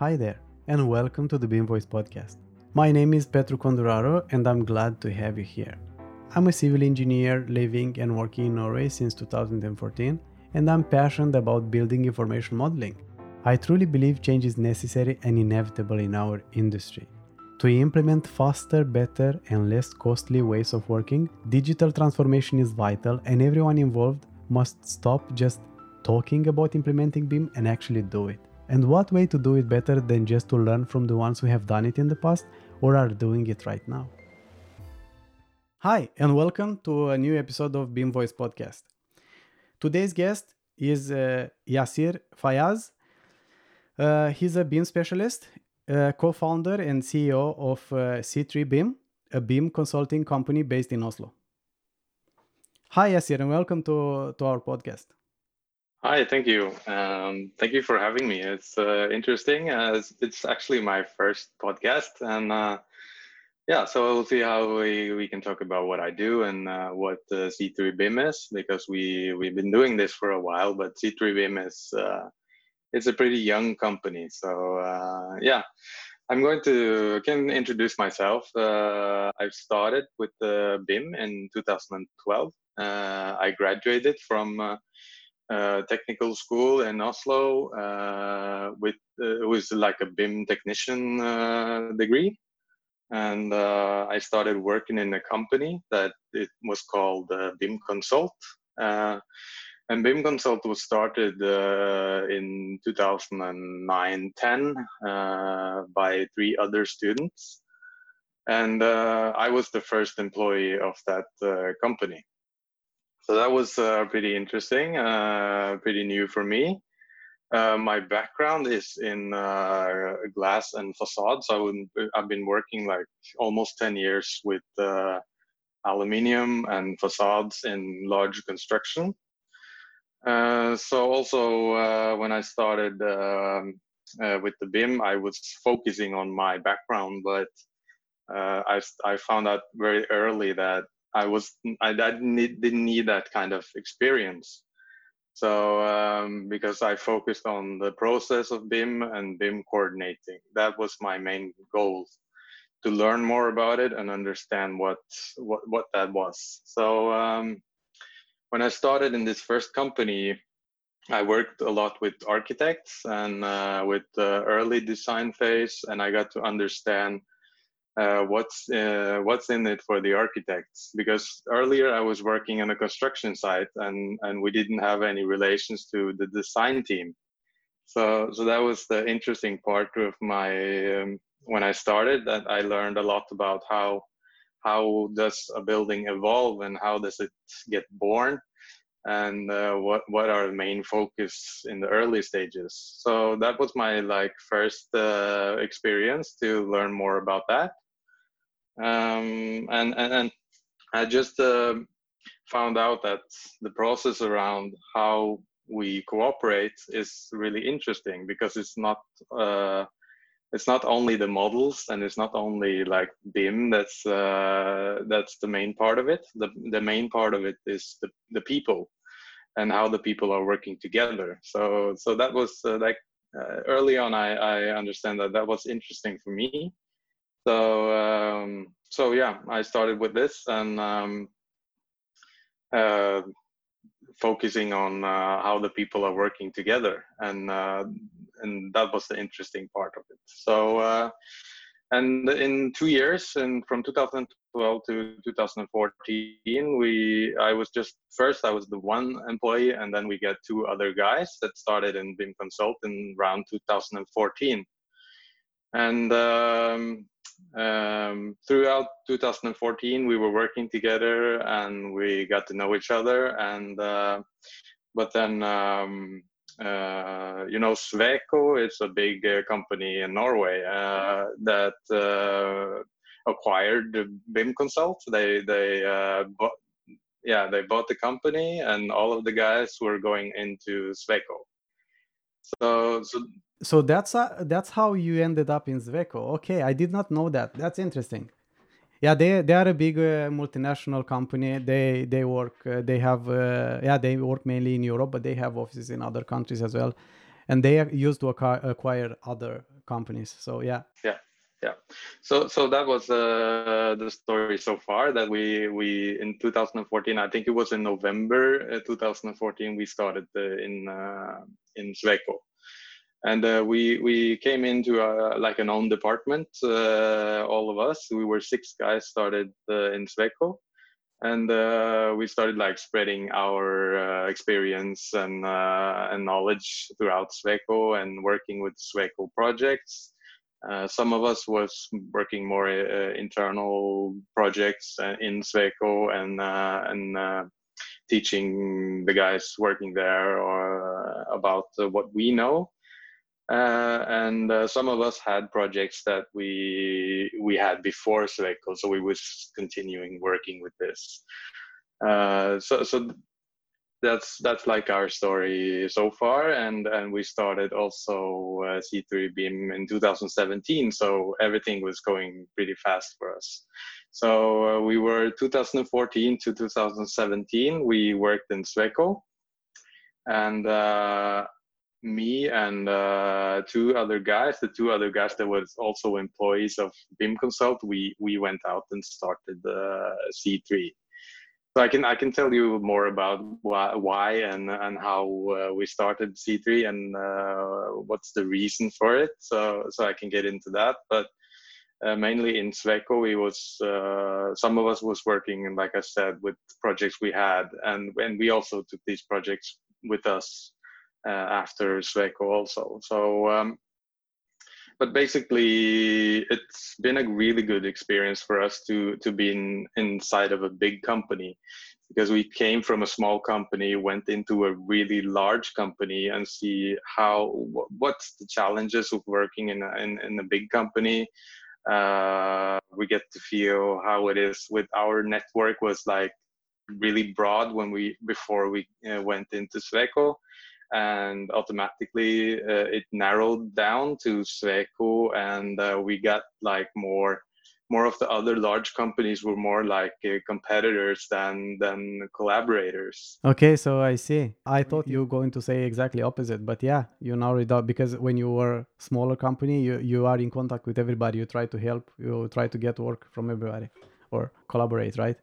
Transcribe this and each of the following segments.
Hi there, and welcome to the BIM Voice podcast. My name is Petru Conduraro, and I'm glad to have you here. I'm a civil engineer living and working in Norway since 2014, and I'm passionate about building information modeling. I truly believe change is necessary and inevitable in our industry. To implement faster, better, and less costly ways of working, digital transformation is vital, and everyone involved must stop just talking about implementing BIM and actually do it. And what way to do it better than just to learn from the ones who have done it in the past or are doing it right now? Hi, and welcome to a new episode of BIM Voice Podcast. Today's guest is uh, Yasir Fayaz. Uh, he's a BIM specialist, uh, co founder and CEO of uh, C3 BIM, a BIM consulting company based in Oslo. Hi, Yasir, and welcome to, to our podcast. Hi, thank you. Um, thank you for having me. It's uh, interesting. Uh, it's, actually my first podcast, and uh, yeah, so we'll see how we, we can talk about what I do and uh, what C3 BIM is, because we we've been doing this for a while, but C3 BIM is uh, it's a pretty young company. So uh, yeah, I'm going to can introduce myself. I've started with BIM in 2012. I graduated from uh, technical school in Oslo uh, with uh, was like a BIM technician uh, degree, and uh, I started working in a company that it was called BIM Consult. and BIM Consult was started in 2009-10 by three other students, and I was the first employee of that company so that was uh, pretty interesting, uh, pretty new for me. Uh, my background is in uh, glass and facades. So I've been working like almost 10 years with uh, aluminium and facades in large construction. Uh, so also when I started um, with the BIM, I was focusing on my background, but I, I found out very early that I was I, I need, didn't need that kind of experience. So um, because I focused on the process of BIM and BIM coordinating, that was my main goal to learn more about it and understand what what what that was. So um, when I started in this first company, I worked a lot with architects and uh, with the early design phase, and I got to understand uh, what's uh, what's in it for the architects? Because earlier I was working on a construction site and and we didn't have any relations to the design team. So so that was the interesting part of my um, when I started that I learned a lot about how how does a building evolve and how does it get born? And uh, what what are the main focus in the early stages? So that was my like first uh, experience to learn more about that um, and, and and I just uh, found out that the process around how we cooperate is really interesting because it's not uh, it's not only the models and it's not only like BIM that's uh, that's the main part of it. The the main part of it is the the people and how the people are working together. So so that was uh, like uh, early on I I understand that that was interesting for me so um, so yeah, I started with this and um, uh, focusing on uh, how the people are working together, and uh, and that was the interesting part of it. So uh, and in two years, and from 2012 to 2014, we I was just first I was the one employee, and then we get two other guys that started in BIM Consult in around 2014, and um, um, throughout 2014 we were working together and we got to know each other and uh, but then um, uh, you know Sweco is a big uh, company in Norway uh, that uh, acquired BIM Consult. They they uh, bought, yeah they bought the company and all of the guys were going into Sweco. So so so that's uh, that's how you ended up in Sweco. Okay, I did not know that. That's interesting. Yeah, they they are a big uh, multinational company. They they work. Uh, they have uh, yeah they work mainly in Europe, but they have offices in other countries as well. and they are used to acquire, other companies. So yeah. Yeah yeah so so that was uh, the story so far that we we in 2014 i think it was in november uh, 2014 we started in in Sweco and uh, we we came into a, like an own department uh, all of us. We were six guys started uh, in Sweco. And uh, we started like spreading our uh, experience and uh, and knowledge throughout Sweco and working with Sweco projects. Some of us was working more internal projects in Sweco and and teaching the guys working there or about what we know uh, and uh, some of us had projects that we we had before Sweco, so we was continuing working with this. Uh, so so that's that's like our story so far, and and we started also uh, C3 BIM in 2017, so everything was going pretty fast for us. So uh, we were 2014 to 2017, we worked in Sweco, and uh, me and uh, two other guys, the two other guys that was also employees of BIM Consult, we we went out and started uh, C3. So I can I can tell you more about why, why and and how uh, we started C3 and uh, what's the reason for it. So so I can get into that, but. Uh, mainly in Sweco, we was uh, some of us was working, and like I said, with projects we had, and and we also took these projects with us after Sweco also. So, um, but basically, it's been a really good experience for us to to be in, inside of a big company because we came from a small company, went into a really large company, and see how what's the challenges of working in a, in, in a big company. Uh, we get to feel how it is with our network was like really broad when we before we uh, went into Sweco and automatically uh, it narrowed down to Sweco, and uh, we got like more more of the other large companies were more like uh, competitors than than collaborators. Okay so i see. I thought you were going to say exactly opposite but yeah you narrowed it down because when you were smaller company you you are in contact with everybody. You try to help you try to get work from everybody or collaborate right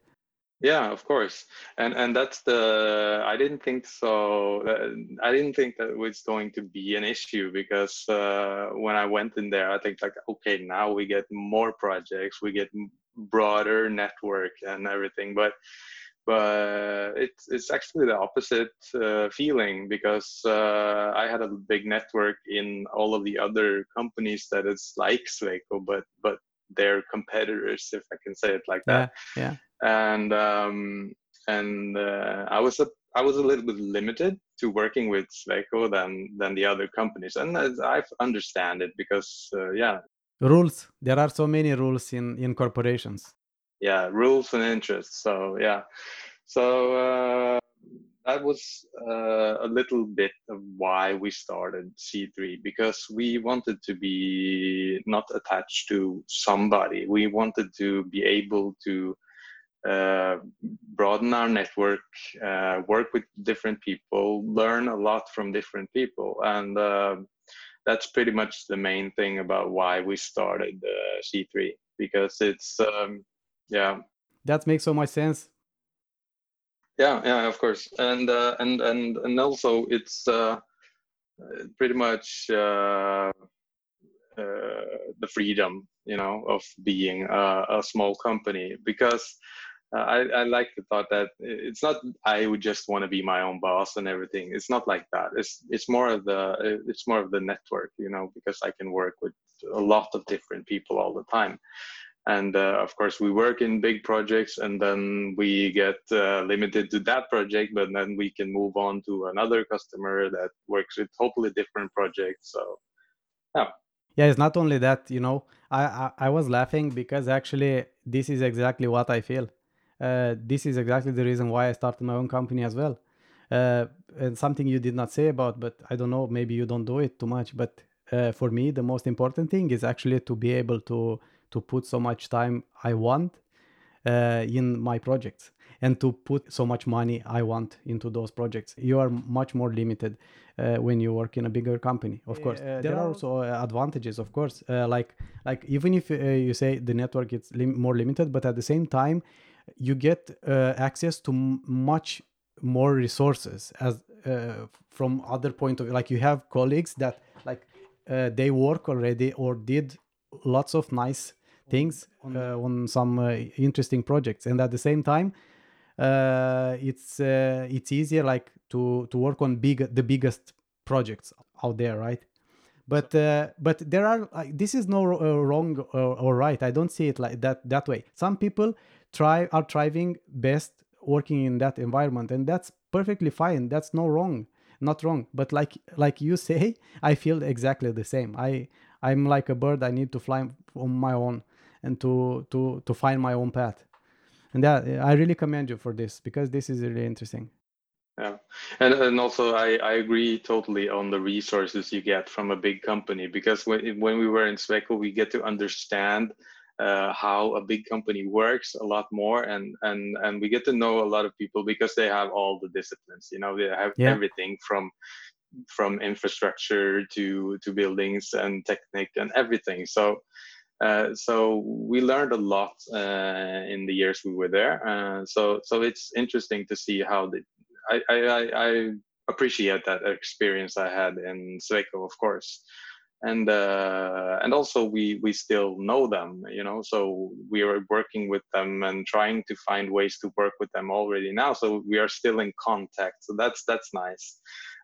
yeah of course. And and that's the i didn't think so uh, i didn't think that was going to be an issue because uh, when i went in there i think like okay now we get more projects we get broader network and everything but but it's it's actually the opposite uh, feeling because uh, I had a big network in all of the other companies that is like Sweco, but but they're competitors, if I can say it like that. Yeah. yeah and um, and uh, I was a I was a little bit limited to working with Sweco than than the other companies, and I understand it because uh, yeah, rules. There are so many rules in in corporations. Yeah, rules and interests. So yeah, so uh, that was uh, a little bit of why we started C3 because we wanted to be not attached to somebody. We wanted to be able to uh, broaden our network, uh, work with different people, learn a lot from different people, and uh, that's pretty much the main thing about why we started C3 because it's um, yeah. That makes so much sense. Yeah, yeah, of course, and uh, and and and also it's uh, pretty much uh, the freedom, you know, of being a, a small company because uh, I, I like the thought that it's not I would just want to be my own boss and everything. It's not like that. It's it's more of the it's more of the network, you know, because I can work with a lot of different people all the time. And uh, of course, we work in big projects, and then we get uh, limited to that project, but then we can move on to another customer that works with totally different projects. So, yeah. Yeah, it's not only that, you know. I, I, I was laughing because actually this is exactly what I feel uh, this is exactly the reason why I started my own company as well. Uh, and something you did not say about, but I don't know, maybe you don't do it too much. But uh, for me, the most important thing is actually to be able to to put so much time I want uh, in my projects and to put so much money I want into those projects. You are much more limited. uh, when you work in a bigger company of course uh, there are also uh, advantages of course uh, like like even if uh, you say the network is lim- more limited but at the same time you get uh, access to m- much more resources as from other point of view like you have colleagues that like they work already or did lots of nice things on some interesting projects. And at the same time uh, it's uh, it's easier like to to work on big the biggest projects out there right? But uh, but there are like this is no uh, wrong or, or, right. I don't see it like that that way. Some people try are thriving best working in that environment and that's perfectly fine. That's no wrong not wrong. But like like you say i feel exactly the same. I i'm like a bird. I need to fly on my own and to to to find my own path. And that i really commend you for this because this is really interesting. Yeah. And, and also I, I agree totally on the resources you get from a big company because when, when we were in Sweco we get to understand uh, how a big company works a lot more and and and we get to know a lot of people because they have all the disciplines you know they have yeah. everything from from infrastructure to to buildings and technique and everything. So uh, so we learned a lot uh, in the years we were there. Uh, so so it's interesting to see how the I, I, I appreciate that experience I had in Sweco, of course, and uh, and also we we still know them, you know. So we are working with them and trying to find ways to work with them already now. So we are still in contact. So that's that's nice.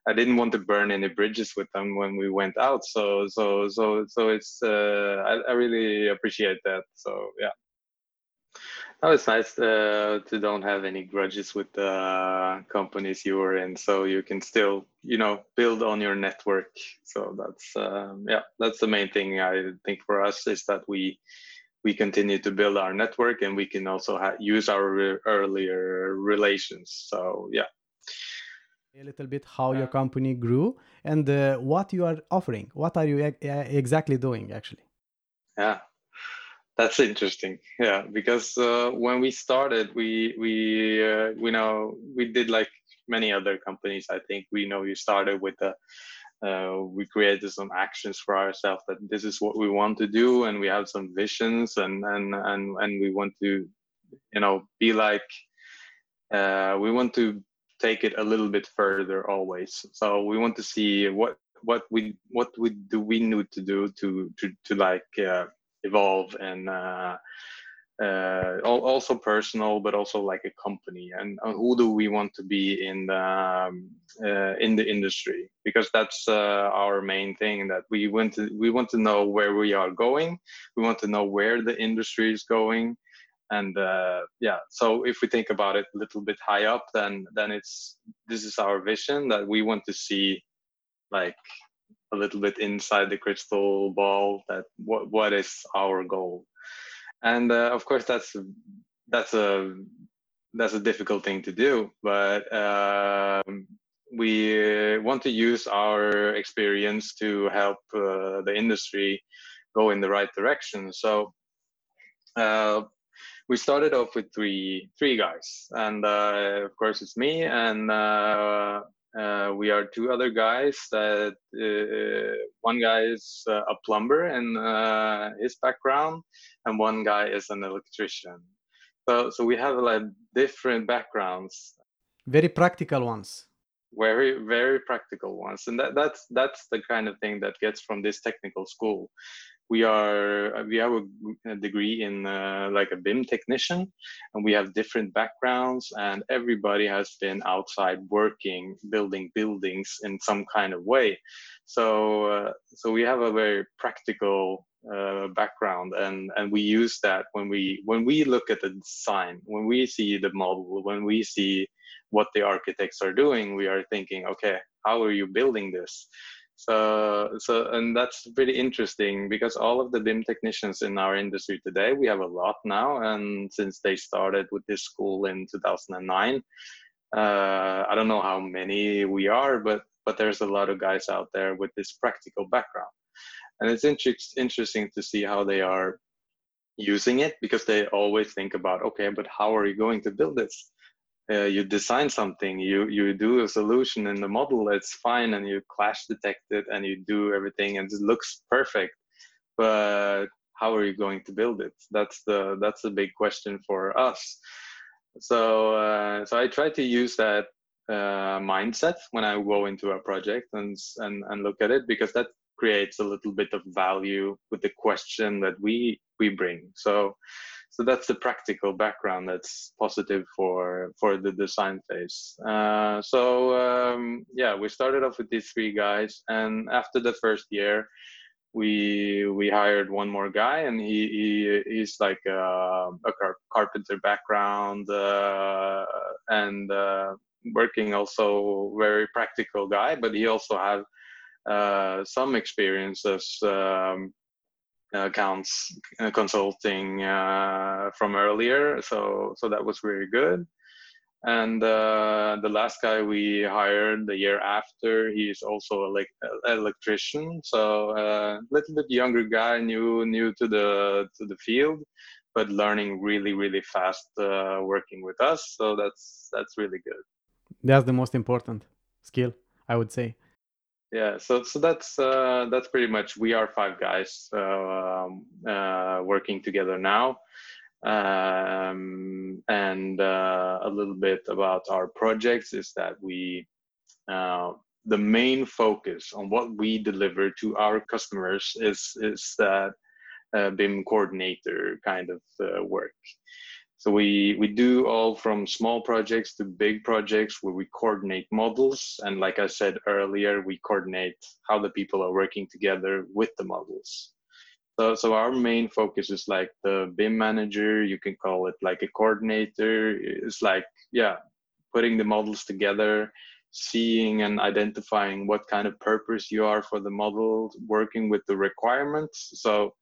I didn't want to burn any bridges with them when we went out. So so so so it's uh, I, I really appreciate that. So yeah. Oh, it's nice uh, to don't have any grudges with the companies you were in, so you can still, you know, build on your network. So that's, um, yeah, that's the main thing I think for us is that we we continue to build our network and we can also use our re- earlier relations. So yeah, a little bit how your company grew and uh, what you are offering. What are you e- exactly doing, actually? Yeah, that's interesting. Yeah, because uh, when we started, we we uh, we know we did like many other companies. I think we know you started with the. Uh, we created some actions for ourselves that this is what we want to do, and we have some visions, and and and and we want to, you know, be like. Uh, we want to take it a little bit further always. So we want to see what what we what we do we need to do to to to like uh, evolve and uh, uh, also personal, but also like a company. And uh, who do we want to be in the um, uh, in the industry? Because that's uh, our main thing. That we want to we want to know where we are going. We want to know where the industry is going. And uh, yeah, so if we think about it a little bit high up, then then it's this is our vision that we want to see, like a little bit inside the crystal ball that what what is our goal. And uh, of course that's that's a that's a difficult thing to do but uh, we want to use our experience to help uh, the industry go in the right direction. So uh, we started off with three three guys. And uh, of course it's me and uh, uh, we are two other guys that uh, one guy is uh, a plumber in uh, his background and one guy is an electrician. So so we have like different backgrounds. Very practical ones. Very very practical ones. And that, that's that's the kind of thing that gets from this technical school we are we have a, a degree in uh, like a BIM technician, and we have different backgrounds, and everybody has been outside working, building buildings in some kind of way. So uh, so we have a very practical uh, background, and and we use that when we when we look at the design, when we see the model, when we see what the architects are doing, we are thinking, okay, how are you building this? So, so, and that's pretty interesting because all of the BIM technicians in our industry today, we have a lot now. And since they started with this school in 2009, uh, I don't know how many we are, but but there's a lot of guys out there with this practical background, and it's inter- interesting to see how they are using it because they always think about, okay, but how are you going to build this? Uh, you design something, you you do a solution in the model, it's fine, and you clash detect it, and you do everything, and it looks perfect. But how are you going to build it? That's the that's the big question for us. So uh, so I try to use that uh, mindset when I go into a project and and and look at it because that creates a little bit of value with the question that we we bring. So so that's the practical background that's positive for for the design phase. Uh, so um, yeah we started off with these three guys and after the first year we we hired one more guy and he, he he's like a, a car- carpenter background uh, and uh, working also very practical guy but he also had uh, some experience as um, accounts uh, consulting uh, from earlier. So so that was really good. And uh, the last guy we hired the year after, he's also an electrician. So a uh, little bit younger guy, new new to the to the field, but learning really really fast uh, working with us. So that's that's really good. That's the most important skill, I would say yeah so so that's uh, that's pretty much we are five guys um, uh, working together now. Um, and uh, a little bit about our projects is that we uh, the main focus on what we deliver to our customers is is that uh, BIM coordinator kind of uh, work so we, we do all from small projects to big projects where we coordinate models. And like I said earlier, we coordinate how the people are working together with the models. So, so our main focus is like the BIM manager, you can call it like a coordinator. It's like, yeah, putting the models together, seeing and identifying what kind of purpose you are for the model, working with the requirements. So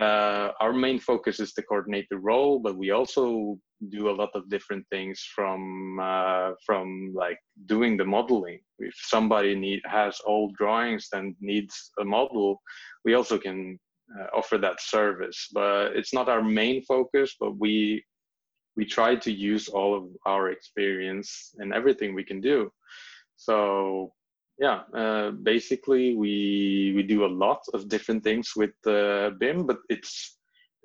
uh, our main focus is to coordinate the role, but we also do a lot of different things from uh, from like doing the modeling. If somebody need has old drawings and needs a model, we also can uh, offer that service. But it's not our main focus, but we we try to use all of our experience and everything we can do. So yeah, uh, basically we we do a lot of different things with uh, BIM, but it's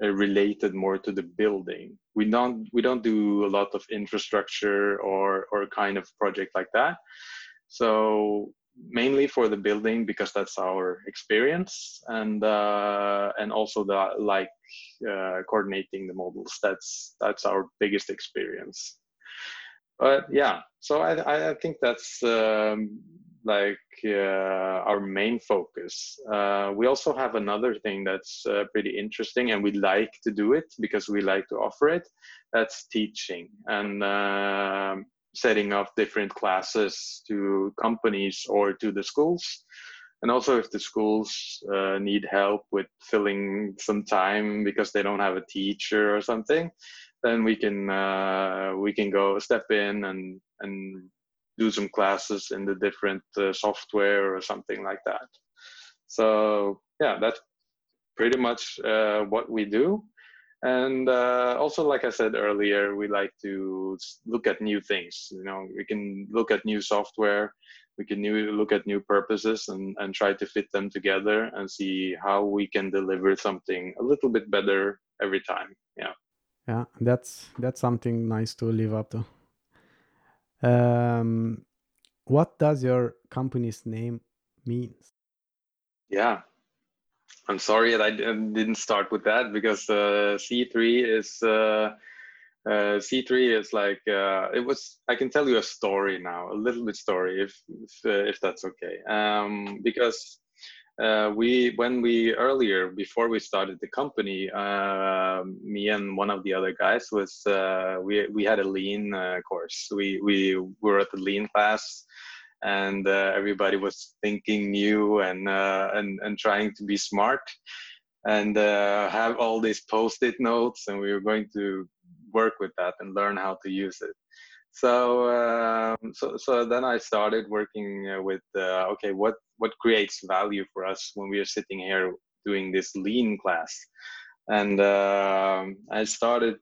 uh, related more to the building. We don't we don't do a lot of infrastructure or or kind of project like that. So mainly for the building because that's our experience and uh, and also the like uh, coordinating the models. That's that's our biggest experience. But yeah, so I I think that's um, like uh, our main focus. Uh, we also have another thing that's uh, pretty interesting, and we like to do it because we like to offer it. That's teaching and um, setting up different classes to companies or to the schools. And also, if the schools uh, need help with filling some time because they don't have a teacher or something, then we can uh, we can go step in and and do some classes in the different uh, software or something like that. So yeah, that's pretty much uh, what we do. And uh, also, like I said earlier, we like to look at new things. You know, we can look at new software, we can new, look at new purposes, and, and try to fit them together and see how we can deliver something a little bit better every time. Yeah. Yeah, that's that's something nice to live up to. Um, what does your company's name means? Yeah, I'm sorry that I didn't start with that because uh, C3 is uh, uh, C3 is like uh, it was. I can tell you a story now, a little bit story, if if, uh, if that's okay. Um, because uh, we when we earlier before we started the company uh, me and one of the other guys was uh, we we had a lean uh, course. We we were at the lean class and uh, everybody was thinking new and uh, and and trying to be smart and have all these post-it notes and we were going to work with that and learn how to use it so um, so so then I started working uh, with uh, okay what what creates value for us when we are sitting here doing this lean class and uh, I started,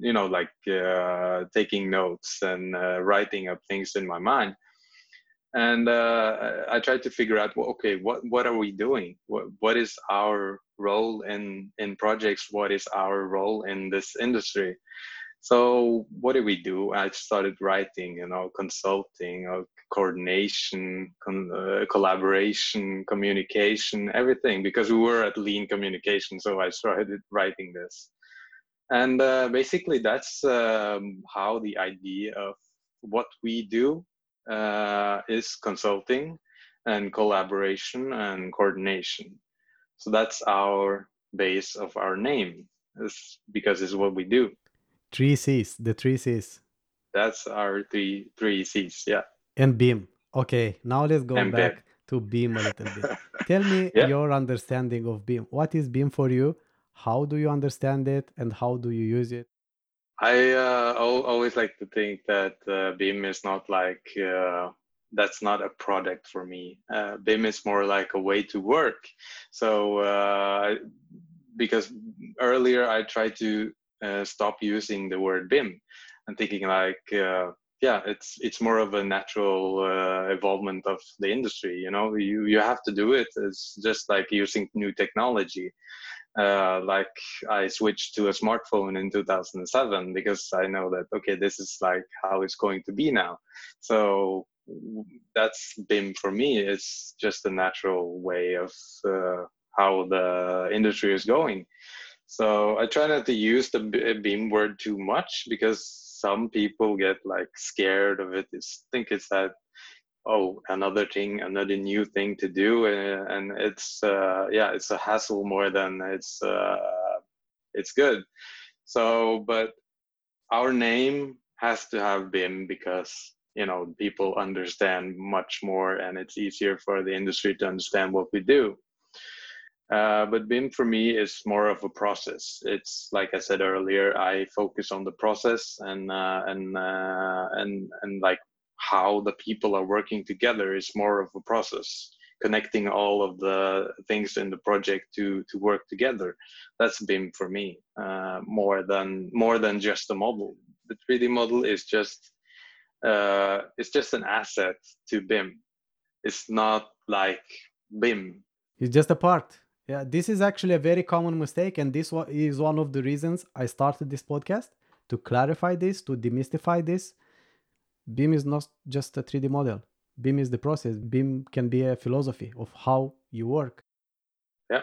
you know, like uh, taking notes and uh, writing up things in my mind. And uh, I tried to figure out, well, okay, what what are we doing? What what is our role in in projects? What is our role in this industry? So what did we do? I started writing, you know, consulting, or coordination, con- uh, collaboration, communication, everything, because we were at Lean Communication. So I started writing this. And uh, basically, that's um, how the idea of what we do uh, is consulting and collaboration and coordination. So that's our base of our name, is because it's what we do. Three C's, the three C's. That's our three three C's. Yeah and BIM. Okay, now let's go And back BIM. to BIM a little bit. Tell me Yeah. your understanding of BIM. What is BIM for you? How do you understand it and how do you use it? I uh, always like to think that uh, BIM is not like uh, that's not a product for me. Uh, BIM is more like a way to work. So uh, because earlier I tried to uh, stop using the word BIM and thinking like uh, yeah it's it's more of a natural uh, evolvement of the industry you know you you have to do it it's just like using new technology uh, like I switched to a smartphone in 2007 because I know that okay, this is like how it's going to be now. So that's BIM for me. It's just a natural way of uh, how the industry is going. So I try not to use the BIM word too much because some people get like scared of it. It's think it's that oh another thing another new thing to do uh, and it's uh, yeah it's a hassle more than it's uh, it's good so but our name has to have bim because you know people understand much more and it's easier for the industry to understand what we do uh, but BIM for me is more of a process. It's like I said earlier, I focus on the process and uh, and uh, and and like how the people are working together is more of a process connecting all of the things in the project to to work together that's bim for me uh, more than more than just a model the 3d model is just uh, it's just an asset to bim it's not like bim It's just a part. Yeah, this is actually a very common mistake, and this is one of the reasons I started this podcast to clarify this, to demystify this. BIM is not just a 3D model. BIM is the process. BIM can be a philosophy of how you work. yeah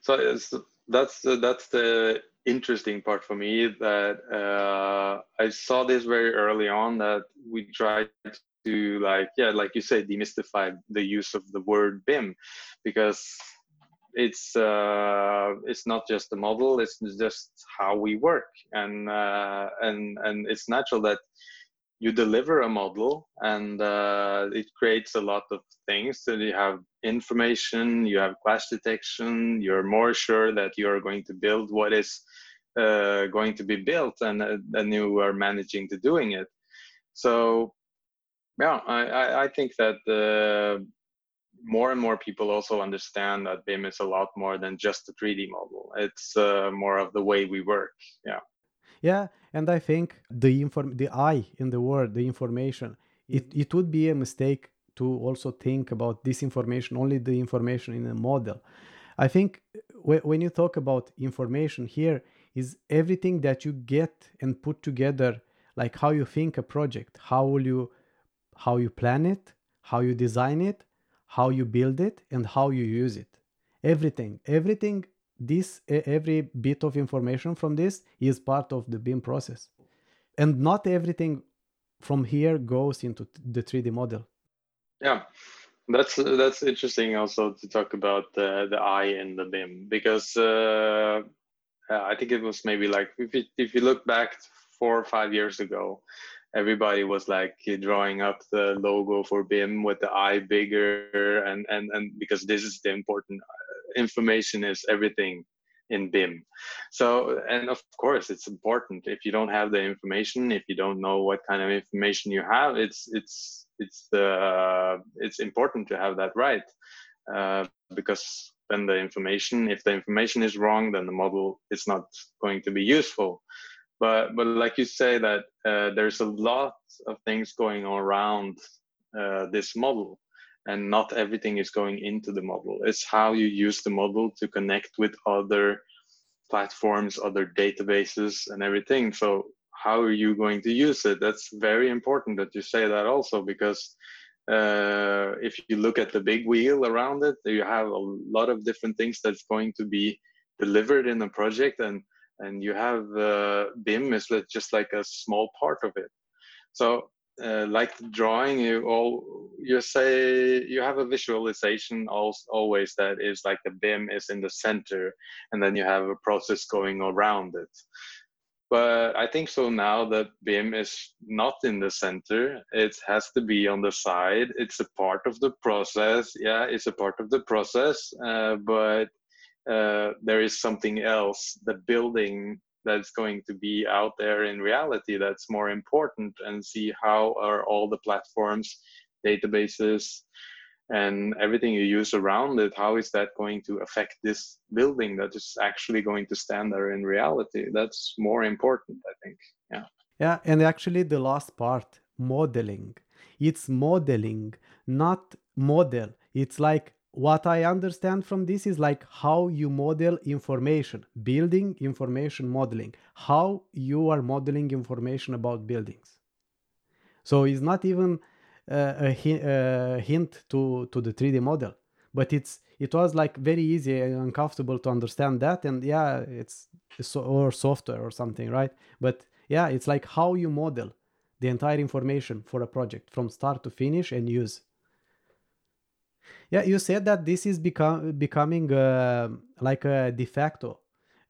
so that's the, that's the interesting part for me that uh, i saw this very early on that we tried to like yeah like you say demystify the use of the word bim because it's uh, it's not just a model it's just how we work. And uh, and and it's natural that you deliver a model and uh, it creates a lot of things. So you have information you have clash detection you're more sure that you're going to build what is uh, going to be built and uh, and you are managing to doing it. So yeah i i, I think that uh, more and more people also understand that BIM is a lot more than just a 3D model. It's uh, more of the way we work. Yeah. Yeah, and I think the inform the I in the word, the information, it, it would be a mistake to also think about this information, only the information in a model. I think wh- when you talk about information here is everything that you get and put together, like how you think a project, how will you how you plan it, how you design it, how you build it, and how you use it. Everything, everything, this every bit of information from this is part of the BIM process, and not everything from here goes into the 3D model. Yeah. That's that's interesting also to talk about the the I in the BIM because uh, I think it was maybe like if you, if you look back four or five years ago, everybody was like drawing up the logo for BIM with the eye bigger and and and because this is the important uh, information is everything in BIM. So and of course it's important if you don't have the information, if you don't know what kind of information you have, it's it's it's uh, it's important to have that right uh, because then the information if the information is wrong then the model is not going to be useful but but like you say that uh, there's a lot of things going around uh, this model and not everything is going into the model. It's how you use the model to connect with other platforms other databases and everything. So how are you going to use it? That's very important that you say that also because uh, if you look at the big wheel around it you have a lot of different things that's going to be delivered in a project and and you have uh, bim is just like a small part of it. So uh, like drawing you all you say you have a visualization always that is like the bim is in the center and then you have a process going around it. But i think so now that bim is not in the center it has to be on the side. It's a part of the process. Yeah it's a part of the process uh, but uh, there is something else the building that's going to be out there in reality that's more important and see how are all the platforms databases and everything you use around it how is that going to affect this building that is actually going to stand there in reality? That's more important i think yeah. Yeah and actually the last part modeling. It's modeling not model. It's like what I understand from this is like how you model information, building information modeling, how you are modeling information about buildings. So it's not even uh, a, a, hint to, to the 3D model, but it's it was like very easy and uncomfortable to understand that. And yeah, it's, it's or software or something, right? But yeah, it's like how you model the entire information for a project from start to finish and use yeah, you said that this is become becoming uh, like a de facto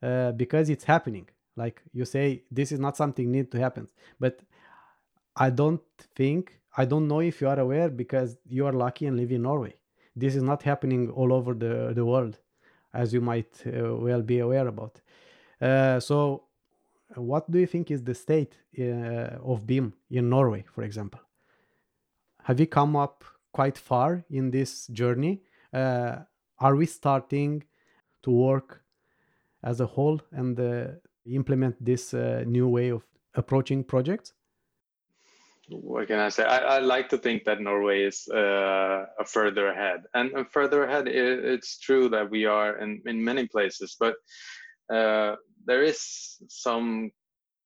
uh, because it's happening. Like you say, this is not something need to happen. But I don't think I don't know if you are aware because you are lucky and live in Norway. This is not happening all over the the world, as you might uh, well be aware about. Uh, so, what do you think is the state uh, of BIM in Norway, for example? Have you come up quite far in this journey. Uh, are we starting to work as a whole and uh, implement this uh, new way of approaching projects? What can I say? I, I like to think that Norway is uh, a further ahead, and, further ahead. It, it's true that we are in, in many places, but uh, there is some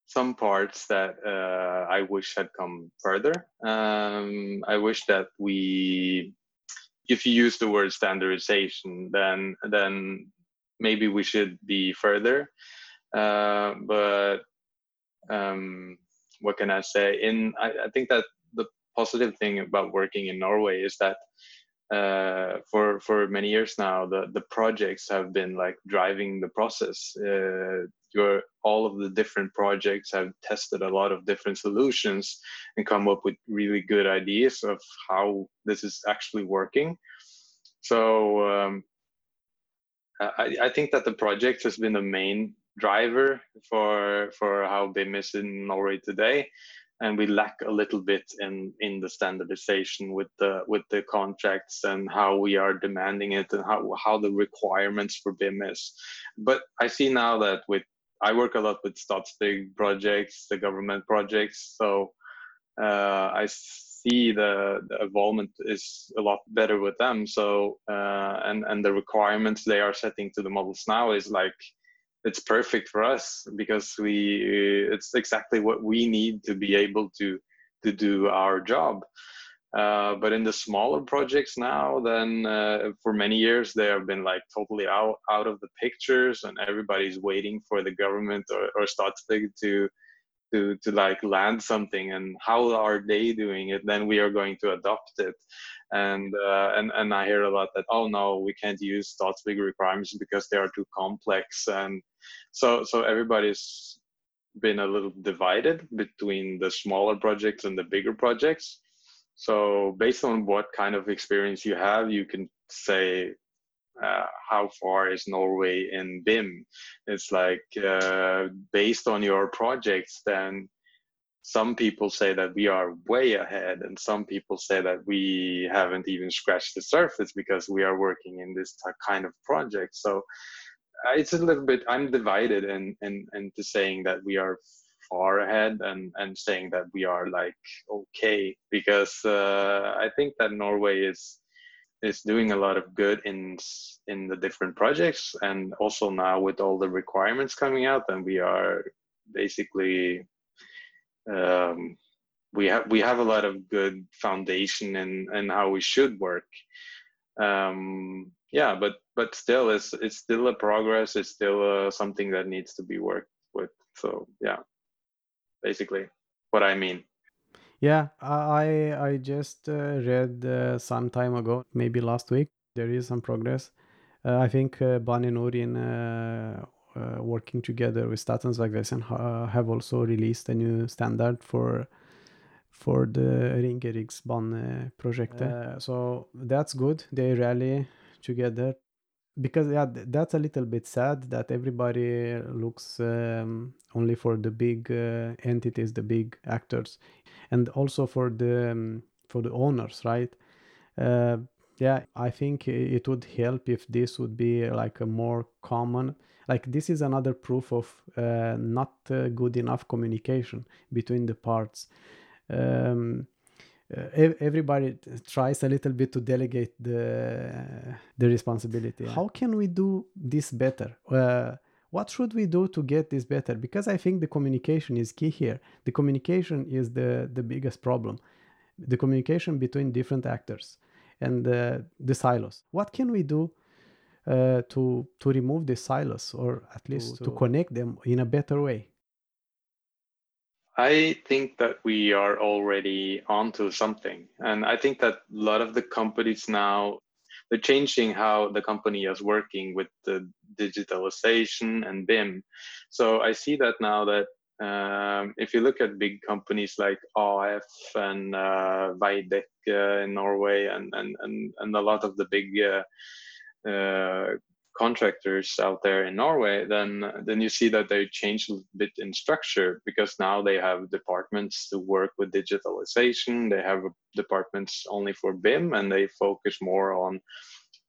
some parts that uh, I wish had come further. Um, I wish that we, if you use the word standardization, then then maybe we should be further. Uh, but um, what can I say? In I, I, think that the positive thing about working in Norway is that uh, for for many years now, the the projects have been like driving the process. Your all of the different projects have tested a lot of different solutions and come up with really good ideas of how this is actually working. So um, I, I think that the project has been the main driver for for how BIM is in Norway today and we lack a little bit in in the standardization with the with the contracts and how we are demanding it and how how the requirements for BIM is. But I see now that with I work a lot with Statsbygg projects, the government projects, so uh, I see the, the involvement is a lot better with them. So uh, and and the requirements they are setting to the models now is like it's perfect for us because we it's exactly what we need to be able to to do our job uh, but in the smaller projects now then uh, for many years they have been like totally out out of the pictures and everybody's waiting for the government or, or Statsbygg to to to like land something and how are they doing it? Then we are going to adopt it. And uh, and and I hear a lot that oh no we can't use Statsbygg requirements because they are too complex. And so so everybody's been a little divided between the smaller projects and the bigger projects so based on what kind of experience you have you can say uh, how far is Norway in BIM? It's like uh, based on your projects, then some people say that we are way ahead and some people say that we haven't even scratched the surface because we are working in this kind of project so uh, it's a little bit i'm divided in, in into saying that we are far ahead and and saying that we are like okay because uh, i think that norway is is doing a lot of good in in the different projects. And also now with all the requirements coming out and we are basically um, we have we have a lot of good foundation in and how we should work. Um, yeah but but still it's it's still a progress. It's still uh, something that needs to be worked with. So yeah basically what i mean yeah i i just uh, read uh, some time ago maybe last week there is some progress uh, i think uh, Bane NOR in uh, uh, working together with Statens vegvesen have also released a new standard for for the Ringeriksbane project. so that's good. They rally together because yeah, that's a little bit sad that everybody looks um, only for the big uh, entities, the big actors, and also for the um, for the owners, right? Uh, yeah, I think it would help if this would be like a more common like this is another proof of uh, not uh, good enough communication between the parts um, everybody tries a little bit to delegate the the responsibility how can we do this better? Uh, what should we do to get this better? Because i think the communication is key here. The communication is the the biggest problem. The communication between different actors and uh, the silos. What can we do uh, to to remove the silos or at least to, to connect them in a better way I think that we are already onto something. And I think that a lot of the companies now, they're changing how the company is working with the digitalization and BIM. So I see that now that um, if you look at big companies like AF and uh, Veidekke in Norway and, and, and, and a lot of the big uh, uh, contractors out there in Norway, then then you see that they change a bit in structure because now they have departments to work with digitalization. They have departments only for BIM, and they focus more on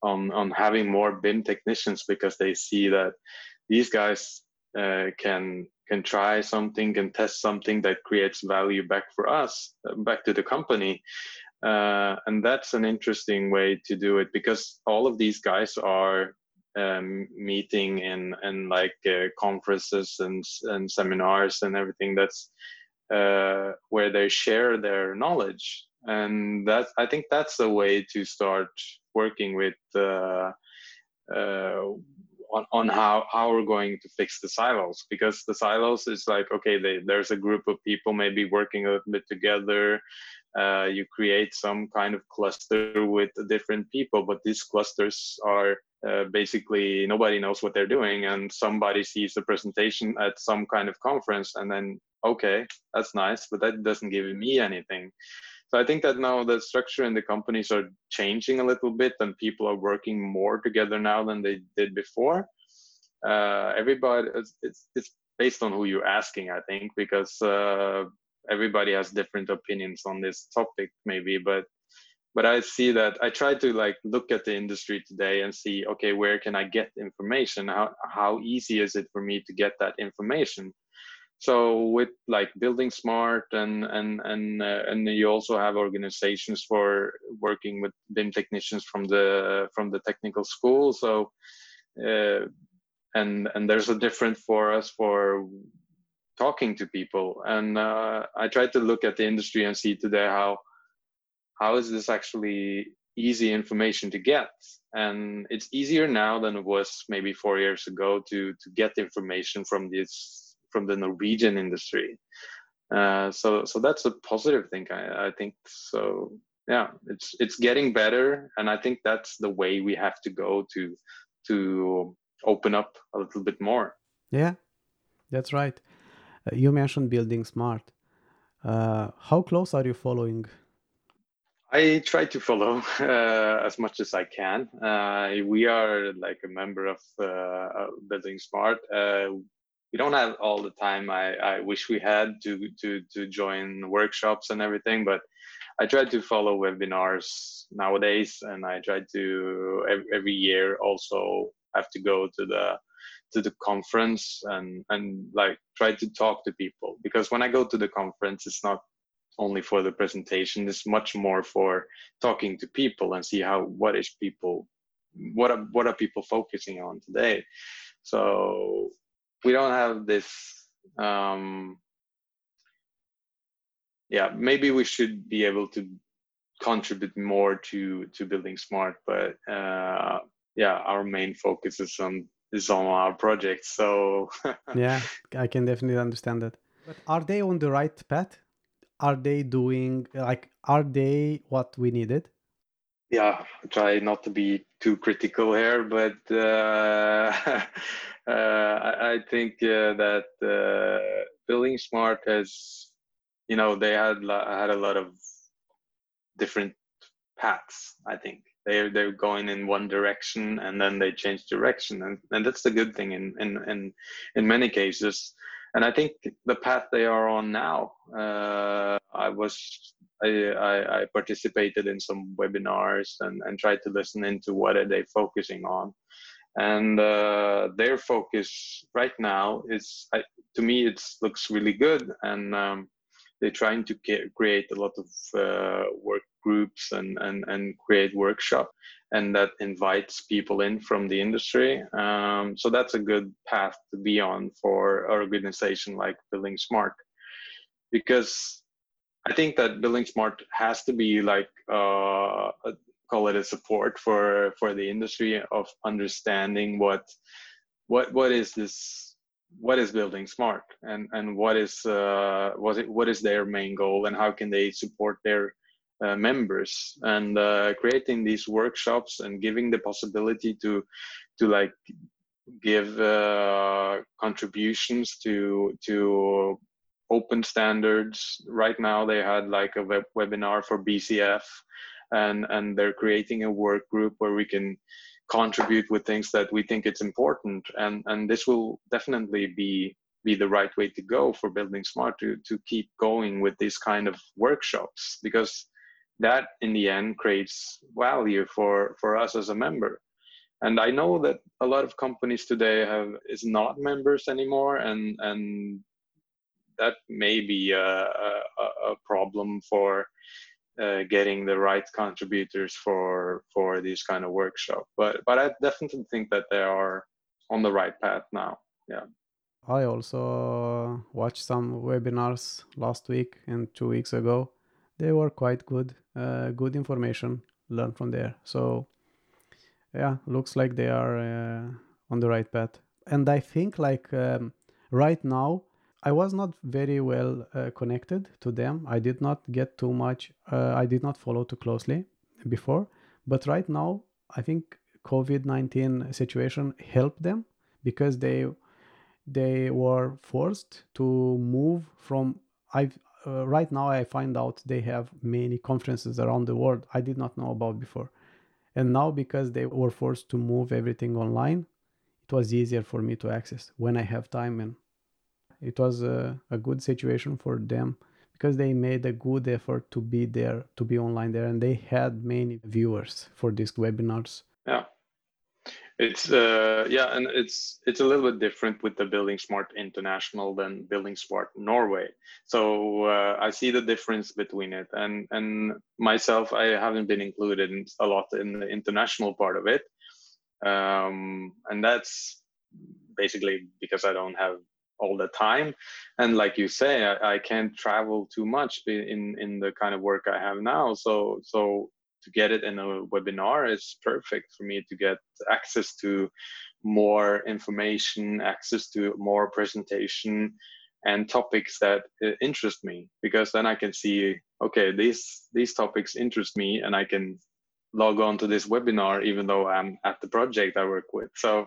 on on having more BIM technicians because they see that these guys uh, can can try something, can test something that creates value back for us, back to the company, uh, and that's an interesting way to do it because all of these guys are um, meeting and in like uh, conferences and and seminars and everything that's uh, where they share their knowledge. And that i think that's the way to start working with uh, uh, on, on how how we're going to fix the silos. Because the silos is like okay they, there's a group of people maybe working a bit together uh, you create some kind of cluster with different people but these clusters are uh, basically nobody knows what they're doing and somebody sees the presentation at some kind of conference and then okay that's nice but that doesn't give me anything. So i think that now the structure in the companies are changing a little bit and people are working more together now than they did before. Uh, everybody it's, it's, it's based on who you're asking i think because uh, everybody has different opinions on this topic maybe but but i see that i try to like look at the industry today and see okay where can i get information? How how easy is it for me to get that information? So with like building smart and and and uh, and you also have organizations for working with BIM technicians from the from the technical school so uh, and and there's a different for us for talking to people. And uh, i try to look at the industry and see today how how is this actually easy information to get? And it's easier now than it was maybe four years ago to to get information from this from the norwegian industry. Uh, so so that's a positive thing I, I think. So yeah it's it's getting better. And i think that's the way we have to go to to open up a little bit more. Yeah that's right you mentioned building smart. Uh, how close are you following? I try to follow uh, as much as I can. Uh, we are like a member of uh, Building Smart. Uh, we don't have all the time I, I wish we had to to to join workshops and everything, but I try to follow webinars nowadays, and I try to every year also have to go to the to the conference and and like try to talk to people because when I go to the conference, it's not only for the presentation; it's much more for talking to people and see how what is people what are what are people focusing on today. So we don't have this um, yeah maybe we should be able to contribute more to to building smart but uh, yeah our main focus is on is on our project so. Yeah i can definitely understand that. But are they on the right path? Are they doing like are they what we needed? Yeah try not to be too critical here but uh, uh, I, I, think uh, that uh, building smart has you know they had had a lot of different paths i think they're they're going in one direction and then they change direction. And, and that's the good thing in in in, in many cases. And i think the path they are on now uh, i was I, I, I participated in some webinars and, and tried to listen into what are they focusing on. And uh, their focus right now is I, to me it looks really good. And um, they're trying to get, create a lot of uh, work groups and, and, and create workshop and that invites people in from the industry. Um, so that's a good path to be on for an organization like building smart because i think that building smart has to be like uh, a, call it a support for for the industry of understanding what what what is this what is building smart? And and what is uh, what it, what is their main goal and how can they support their uh, members? And uh, creating these workshops and giving the possibility to to like give uh, contributions to to open standards. Right now they had like a web webinar for bcf and and they're creating a work group where we can contribute with things that we think it's important. And and this will definitely be be the right way to go for building smart to to keep going with these kind of workshops because that in the end creates value for for us as a member. And i know that a lot of companies today have is not members anymore and and that may be a, a, a problem for uh, getting the right contributors for for these kind of workshop. But but i definitely think that they are on the right path now yeah. I also watched some webinars last week and two weeks ago. They were quite good uh, good information learned from there. So yeah looks like they are uh, on the right path. And i think like um, right now I was not very well uh, connected to them. I did not get too much. Uh, I did not follow too closely before, but right now I think COVID nineteen situation helped them because they they were forced to move from. I uh, right now I find out they have many conferences around the world I did not know about before, and now because they were forced to move everything online, it was easier for me to access when I have time and it was a, a good situation for them because they made a good effort to be there to be online there and they had many viewers for these webinars. Yeah. It's uh yeah and it's it's a little bit different with the building smart international than building smart norway. So uh, i see the difference between it. And and myself i haven't been included in a lot in the international part of it. Um and that's basically because i don't have all the time. And like you say I, I, can't travel too much in in the kind of work i have now. So so to get it in a webinar is perfect for me to get access to more information access to more presentation and topics that uh, interest me. Because then i can see okay these these topics interest me and i can log on to this webinar even though i'm at the project i work with. So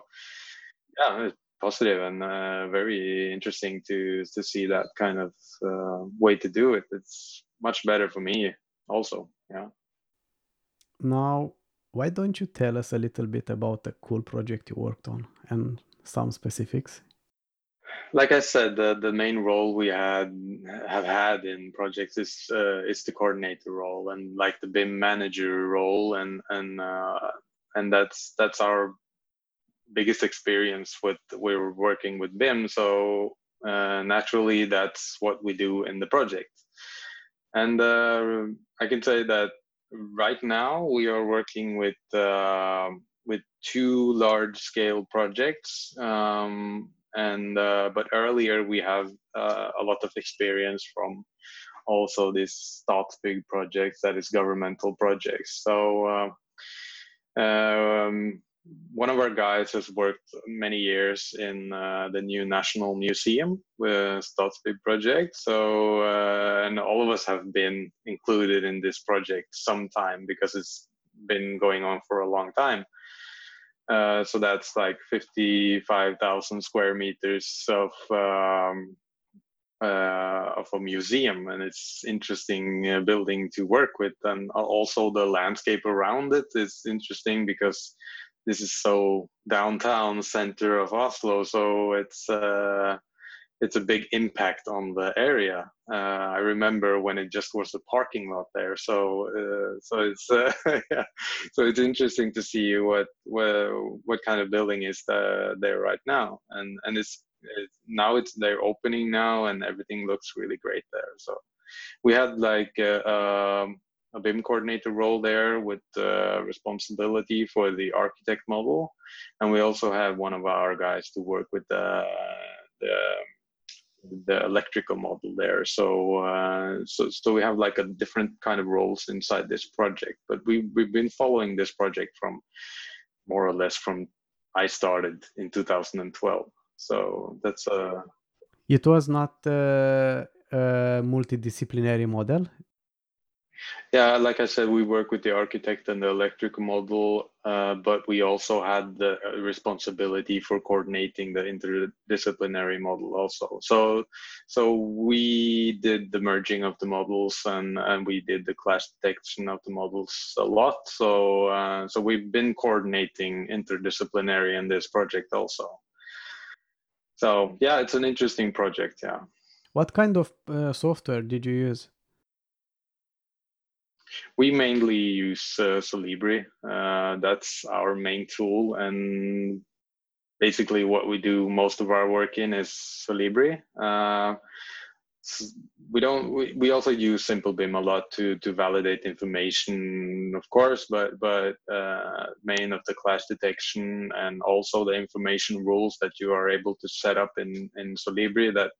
yeah positive and uh, very interesting to to see that kind of uh, way to do it. It's much better for me also. Yeah. Now, why don't you tell us a little bit about the cool project you worked on and some specifics? like I said, the, the main role we had have had in projects is uh, is the coordinator role and like the BIM manager role, and and uh, and that's that's our biggest experience with we're working with BIM. So uh, naturally, that's what we do in the project. And uh, I can say that right now we are working with uh, with two large scale projects. Um, and uh, but earlier we have uh, a lot of experience from also these big projects that is governmental projects. So uh, um, one of our guys has worked many years in uh, the new National Museum with Statsbygg project. So, uh, and all of us have been included in this project sometime because it's been going on for a long time. Uh, so that's like 55,000 square meters of um, uh, of a museum, and it's interesting uh, building to work with. And also the landscape around it is interesting because this is so downtown center of Oslo, so it's uh, it's a big impact on the area. Uh, I remember when it just was a parking lot there, so uh, so it's uh, yeah, so it's interesting to see what what, what kind of building is the, there right now, and and it's, it's now it's they're opening now, and everything looks really great there. So we had like uh, um, a BIM coordinator role there with uh, responsibility for the architect model. And we also have one of our guys to work with the, the, the electrical model there. So, uh, so, so we have like a different kind of roles inside this project, but we, we've been following this project from more or less from I started in 2012. So that's a. Uh, it was not a multidisciplinary model. Yeah, like I said, we work with the architect and the electric model, uh, but we also had the uh, responsibility for coordinating the interdisciplinary model also. So, so we did the merging of the models and and we did the clash detection of the models a lot. So, uh, so we've been coordinating interdisciplinary in this project also. So, yeah, it's an interesting project. Yeah. What kind of uh, software did you use? We mainly use uh, Solibri. Uh, that's our main tool, and basically what we do most of our work in is Solibri. Uh, we don't. We, we also use SimpleBIM a lot to to validate information, of course, but but uh, main of the clash detection and also the information rules that you are able to set up in in Solibri. That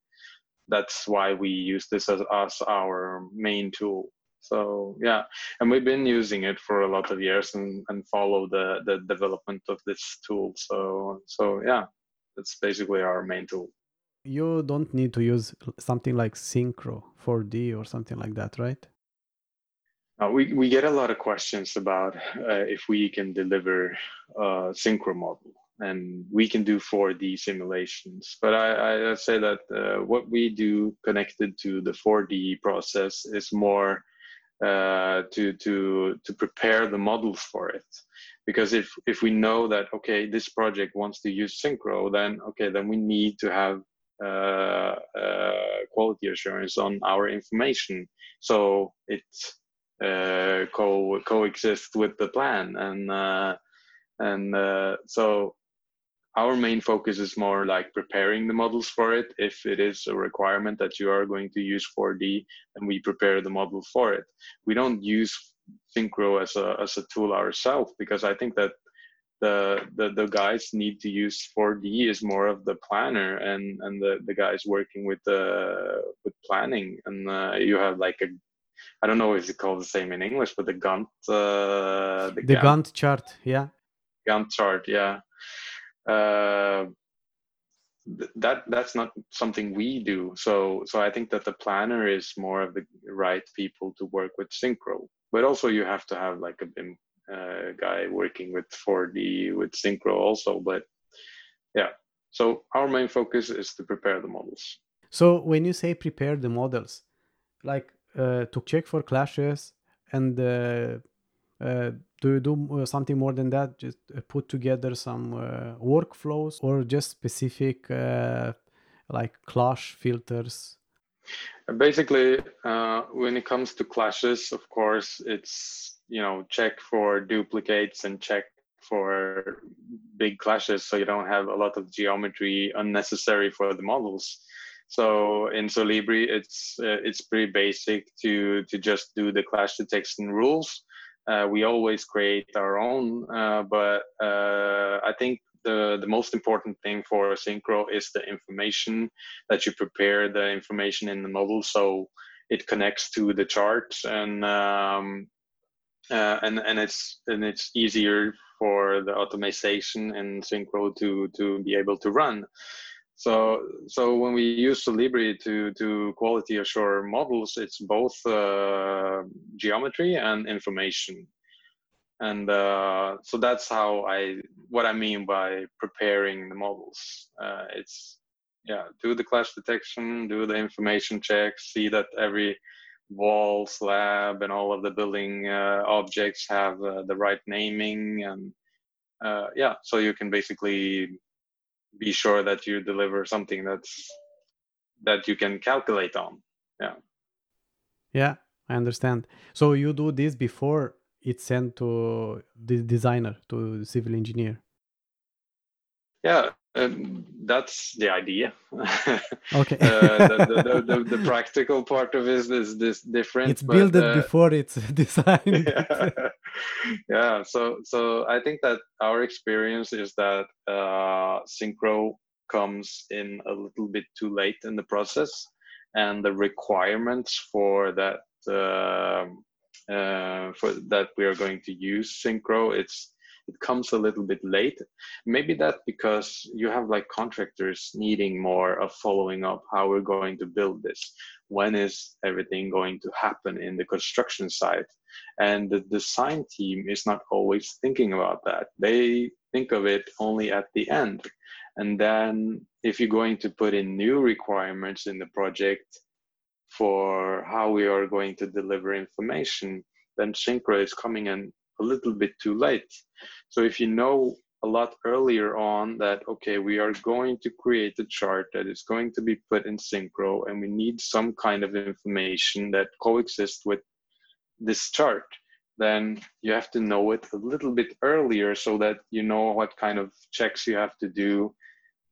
that's why we use this as, as our main tool so yeah and we've been using it for a lot of years and, and follow the the development of this tool. So so yeah that's basically our main tool. You don't need to use something like synchro 4d or something like that right? Uh, we, we get a lot of questions about uh, if we can deliver a synchro model and we can do 4D simulations. But I, I say that uh, what we do connected to the 4D process is more uh, to to to prepare the models for it. Because if if we know that okay this project wants to use synchro then okay then we need to have uh, uh, quality assurance on our information. So it uh, co coexist with the plan. And uh, and so our main focus is more like preparing the models for it. If it is a requirement that you are going to use 4D, then we prepare the model for it. We don't use Synchro as a, as a tool ourselves because I think that the, the, the guys need to use 4D is more of the planner and, and the, the guys working with the with planning. And uh, you have like a I don't know if it's called the same in English, but the Gantt uh, the, the Gantt, Gantt chart, yeah. Gantt chart, yeah uh, that that's not something we do. So so I think that the planner is more of the right people to work with synchro. But also you have to have like a BIM uh, guy working with 4D with synchro also. But yeah, so our main focus is to prepare the models. So when you say prepare the models, like uh, to check for clashes and uh, uh, do you do uh, something more than that just uh, put together some workflows or just specific like clash filters? Basically, when it comes to clashes, of course, it's you know check for duplicates and check for big clashes, so you don't have a lot of geometry unnecessary for the models. So in Solibri, it's uh, it's pretty basic to to just do the clash detection rules. Uh, we always create our own, uh, but uh, I think the, the most important thing for Synchro is the information that you prepare the information in the model so it connects to the chart and um, uh, and and it's and it's easier for the automation in Synchro to to be able to run. So so when we use Solibri to to quality assure models, it's both uh, geometry and information. And uh, so that's how i what i mean by preparing the models. Uh, it's yeah do the clash detection do the information checks see that every wall slab and all of the building uh, objects have uh, the right naming and uh, yeah so you can basically be sure that you deliver something that's that you can calculate on. Yeah. Yeah i understand. So you do this before it's sent to the designer to the civil engineer yeah um, that's the idea okay uh, the, the, the, the, practical part of it is this different it's built uh, before it's designed yeah. yeah so so i think that our experience is that uh, synchro comes in a little bit too late in the process and the requirements for that um, uh, for that we are going to use synchro it's it comes a little bit late. Maybe that because you have like contractors needing more of following up how we're going to build this. When is everything going to happen in the construction site? And the design team is not always thinking about that. They think of it only at the end. And then if you're going to put in new requirements in the project for how we are going to deliver information, then Synchro is coming in a little bit too late. So if you know a lot earlier on that, okay, we are going to create a chart that is going to be put in Synchro and we need some kind of information that coexists with this chart, then you have to know it a little bit earlier so that you know what kind of checks you have to do,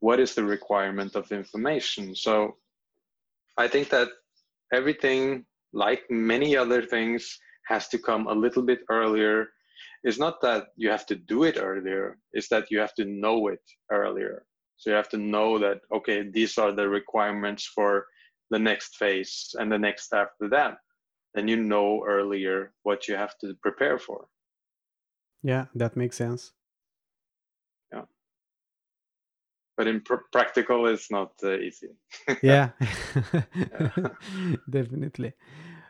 what is the requirement of information. So I think that everything, like many other things, has to come a little bit earlier. It's not that you have to do it earlier, it's that you have to know it earlier. So you have to know that, okay, these are the requirements for the next phase and the next after that. Then you know earlier what you have to prepare for. Yeah, that makes sense. Yeah. But in pr- practical, it's not uh, easy. yeah, definitely.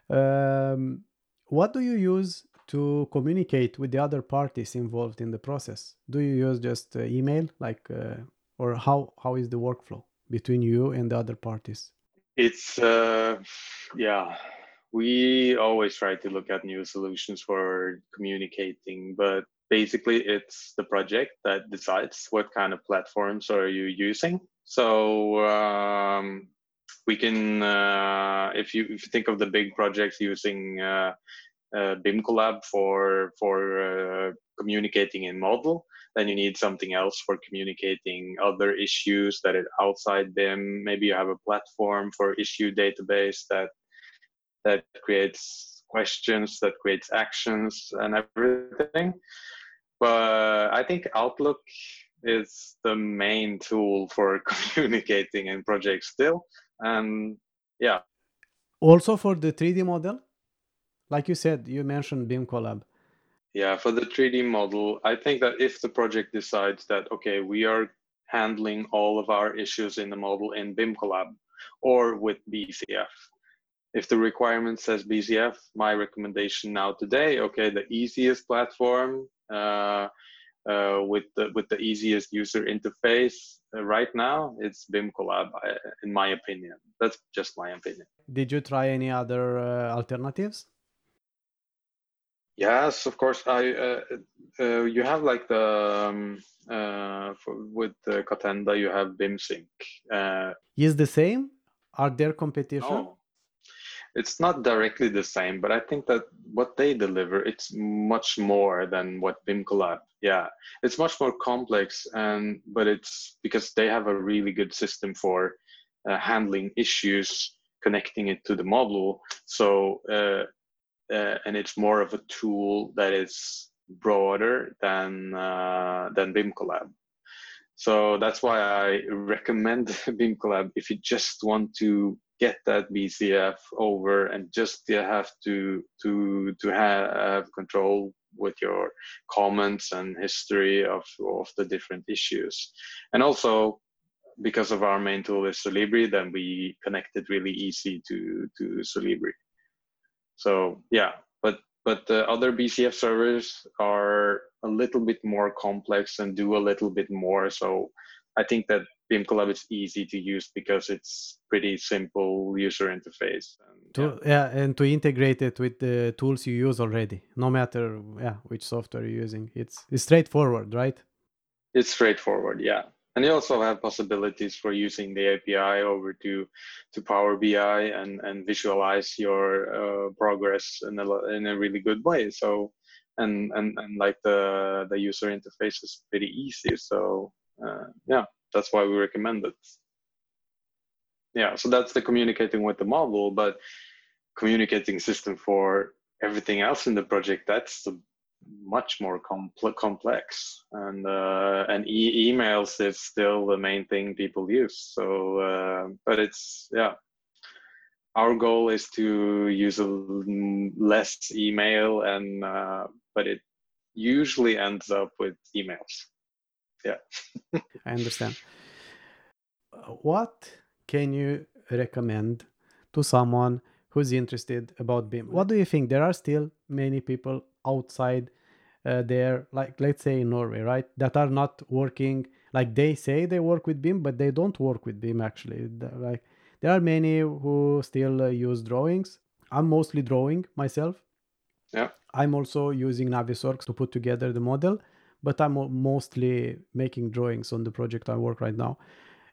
Um, what do you use to communicate with the other parties involved in the process? Do you use just uh, email, like, uh, or how how is the workflow between you and the other parties? It's uh, yeah, we always try to look at new solutions for communicating, but basically it's the project that decides what kind of platforms are you using. So um, we can, uh, if you if you think of the big projects using uh, BIM Collab for for uh, communicating in model, then you need something else for communicating other issues that are outside BIM. Maybe you have a platform for issue database that that creates questions, that creates actions, and everything. But I think Outlook is the main tool for communicating in projects still. And yeah. Also for the 3D model, like you said, you mentioned BIM Collab. Yeah, for the 3D model, I think that if the project decides that, okay, we are handling all of our issues in the model in BIM Collab or with BCF. If the requirement says BCF, my recommendation now today, okay, the easiest platform uh, uh, with the with the easiest user interface uh, right now it's BIM Collab, in my opinion. That's just my opinion. Did you try any other alternatives? Yes, of course. I uh, uh, you have like the um, uh, with uh, Catenda, you have BIMsync. Uh, is the same? Are there competition? No, it's not directly the same, but I think that what they deliver it's much more than what BIM Collab. Yeah, it's much more complex, and but it's because they have a really good system for uh, handling issues, connecting it to the model. So uh, and it's more of a tool that is broader than uh, than BIM Collab. So that's why I recommend BIM Collab if you just want to get that BCF over and just you have to to to have control with your comments and history of of the different issues, and also because of our main tool is Solibri, then we connect it really easy to to Solibri. So yeah, but but the other BCF servers are a little bit more complex and do a little bit more. So I think that BIM Collab is easy to use because it's pretty simple user interface. And, to, yeah. yeah. and to integrate it with the tools you use already, no matter yeah which software you're using, it's it's straightforward, right? It's straightforward, yeah. And you also have possibilities for using the API over to to Power BI and and visualize your uh, progress in a in a really good way. So and and and like the the user interface is pretty easy. So uh, yeah, that's why we recommend it. Yeah, so that's the communicating with the model, but communicating system for everything else in the project that's the much more compl- complex and uh, and e- emails is still the main thing people use so uh, but it's yeah our goal is to use a less email and uh, but it usually ends up with emails yeah i understand what can you recommend to someone who's interested about BIM. What do you think? There are still many people outside uh, there, like let's say in Norway, right, that are not working. Like they say they work with BIM, but they don't work with BIM actually. Like there are many who still uh, use drawings. I'm mostly drawing myself. Yeah. I'm also using Navisworks to put together the model, but I'm mostly making drawings on the project I work right now.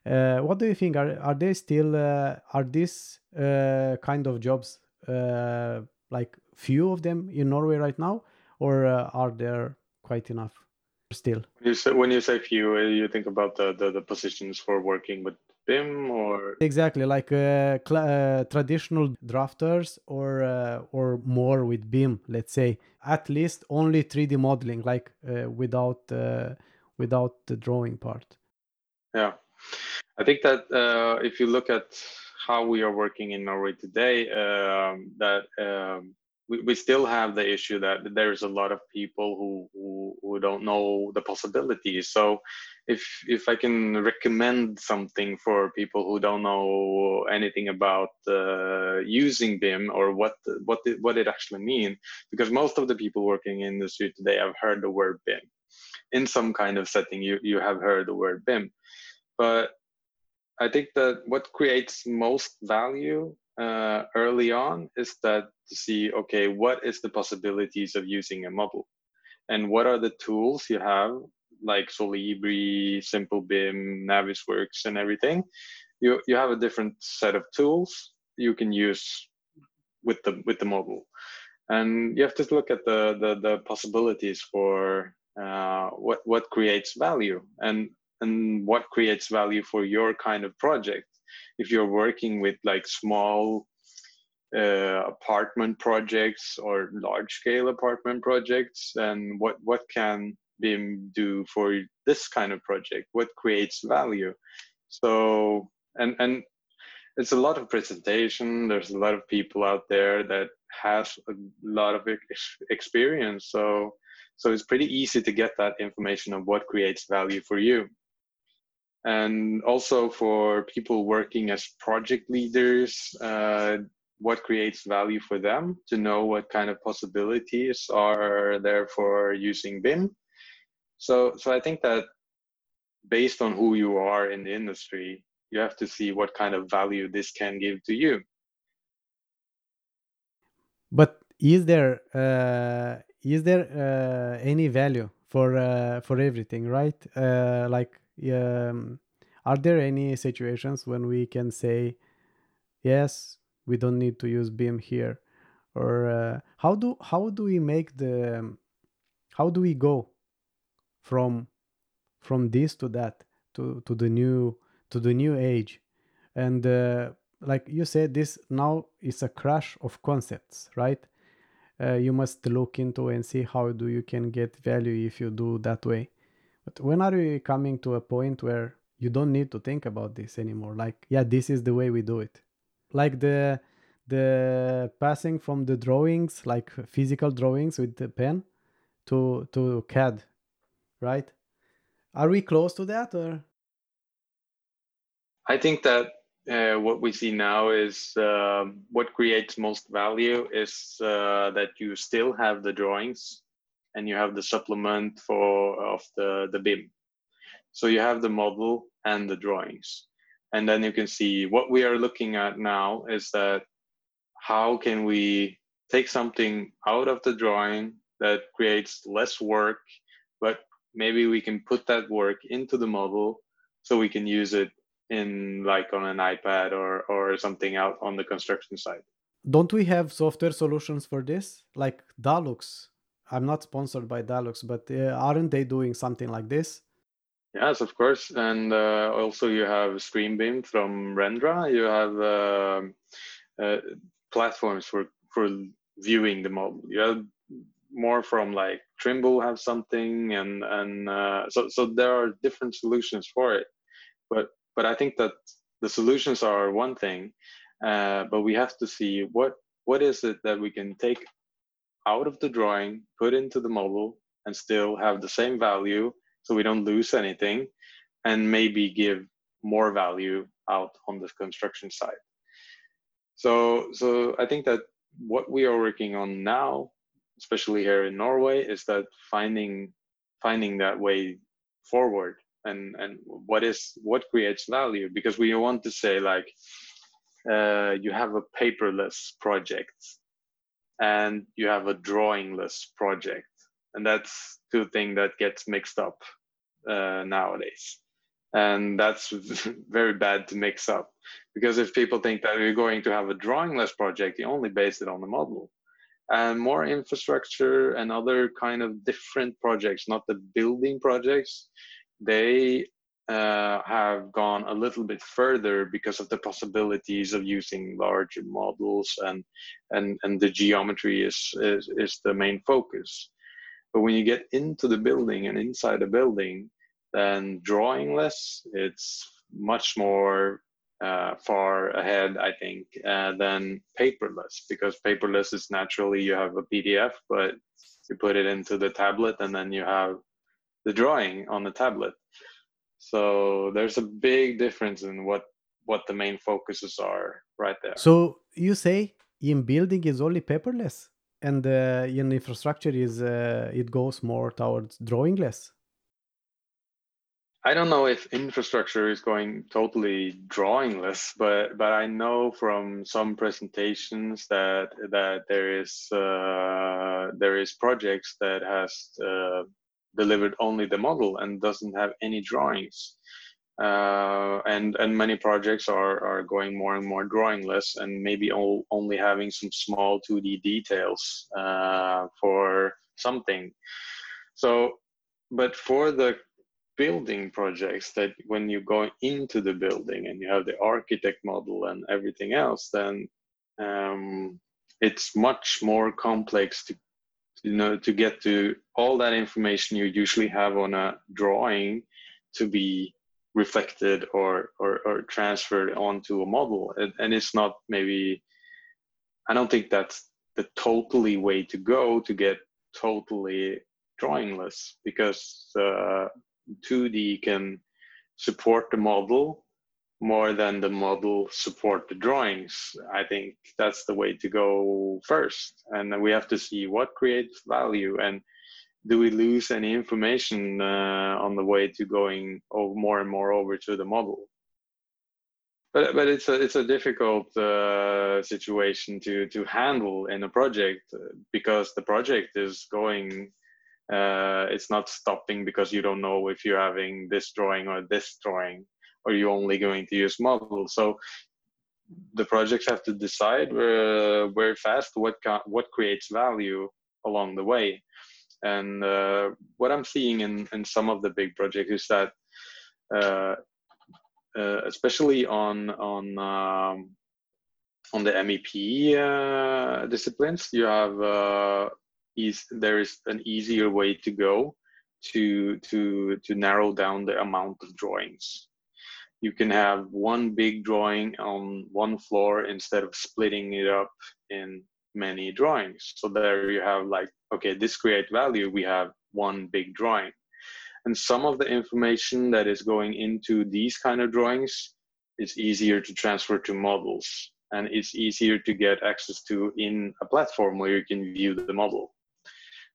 Uh, what do you think? Are are they still uh, are these uh, kind of jobs uh, like few of them in Norway right now, or uh, are there quite enough still? You say, when you say few, uh, you think about the, the, the positions for working with BIM or exactly like traditional drafters or or more with BIM. Let's say at least only 3D modeling, like without without the drawing part. Yeah. I think that uh, if you look at how we are working in Norway today, um, that um, we, we still have the issue that there's a lot of people who, who, who don't know the possibilities. So if if I can recommend something for people who don't know anything about uh, using BIM or what what it, what it actually means, because most of the people working in the industry today have heard the word BIM in some kind of setting. You you have heard the word BIM, but I think that what creates most value uh, early on is that to see, okay, what is the possibilities of using a model? And what are the tools you have, like Solibri, Simple BIM, Navisworks, and everything? You, you have a different set of tools you can use with the with the model. And you have to look at the the, the possibilities for uh, what what creates value. And and what creates value for your kind of project if you're working with like small uh, apartment projects or large scale apartment projects and what what can BIM do for this kind of project? What creates value? So and and it's a lot of presentation. There's a lot of people out there that has a lot of experience. So so it's pretty easy to get that information of what creates value for you and also for people working as project leaders uh, what creates value for them to know what kind of possibilities are there for using BIM. So, so I think that based on who you are in the industry, you have to see what kind of value this can give to you. But is there uh, is there uh, any value for uh, for everything, right? Uh, like um, are there any situations when we can say yes we don't need to use BIM here or uh, how do how do we make the how do we go from from this to that to to the new to the new age? And uh, like you said this now is a crash of concepts right? Uh, you must look into and see how do you can get value if you do that way but when are we coming to a point where you don't need to think about this anymore? Like yeah this is the way we do it. Like the the passing from the drawings like physical drawings with the pen to to cad right? Are we close to that or? I think that uh, what we see now is uh, what creates most value is uh, that you still have the drawings and you have the supplement for of the the BIM. So you have the model and the drawings, and then you can see what we are looking at now is that how can we take something out of the drawing that creates less work, but maybe we can put that work into the model so we can use it in like on an iPad or or something out on the construction site. Don't we have software solutions for this, like Dalux? I'm not sponsored by Dalux, but uh, aren't they doing something like this? Yes, of course, and uh, also you have StreamBIM from Rendra. You have uh, uh, platforms for for viewing the model. You have more from like Trimble have something, and and uh, so so there are different solutions for it. But but I think that the solutions are one thing, uh, but we have to see what what is it that we can take out of the drawing, put into the model, and still have the same value, so we don't lose anything, and maybe give more value out on the construction side. So so I think that what we are working on now, especially here in Norway, is that finding finding that way forward and and what is what creates value because we want to say like uh, you have a paperless project and you have a drawingless project. And that's two things that gets mixed up uh, nowadays. And that's very bad to mix up. Because if people think that you're going to have a drawingless project you only base it on the model. And more infrastructure and other kind of different projects not the building projects they uh, have gone a little bit further because of the possibilities of using larger models and and and the geometry is is, is the main focus but when you get into the building and inside the building then drawing less it's much more uh, far ahead i think uh, than paperless because paperless is naturally you have a pdf but you put it into the tablet and then you have the drawing on the tablet. So there's a big difference in what what the main focuses are right there. So you say in building is only paperless, and uh, in infrastructure is uh, it goes more towards drawingless. I don't know if infrastructure is going totally drawingless, but but I know from some presentations that that there is uh, there is projects that has uh, delivered only the model and doesn't have any drawings. Uh, and and many projects are are going more and more drawingless and maybe all, only having some small 2D details uh, for something. So, but for the building projects that when you go into the building and you have the architect model and everything else, then um, it's much more complex to you know to get to all that information you usually have on a drawing to be reflected or or, or transferred onto a model. And, and it's not maybe i don't think that's the totally way to go to get totally drawingless because uh, 2d can support the model more than the model support the drawings. I think that's the way to go first. And we have to see what creates value and do we lose any information uh, on the way to going more and more over to the model. But, but it's a it's a difficult uh, situation to to handle in a project because the project is going uh, it's not stopping because you don't know if you're having this drawing or this drawing or you're only going to use models so the projects have to decide uh, very fast what what creates value along the way. And uh, what i'm seeing in in some of the big projects is that uh, uh especially on on um, on the mep uh, disciplines you have is there is an easier way to go to to to narrow down the amount of drawings you can have one big drawing on one floor instead of splitting it up in many drawings. So there you have like okay this create value we have one big drawing. And some of the information that is going into these kind of drawings is easier to transfer to models and it's easier to get access to in a platform where you can view the model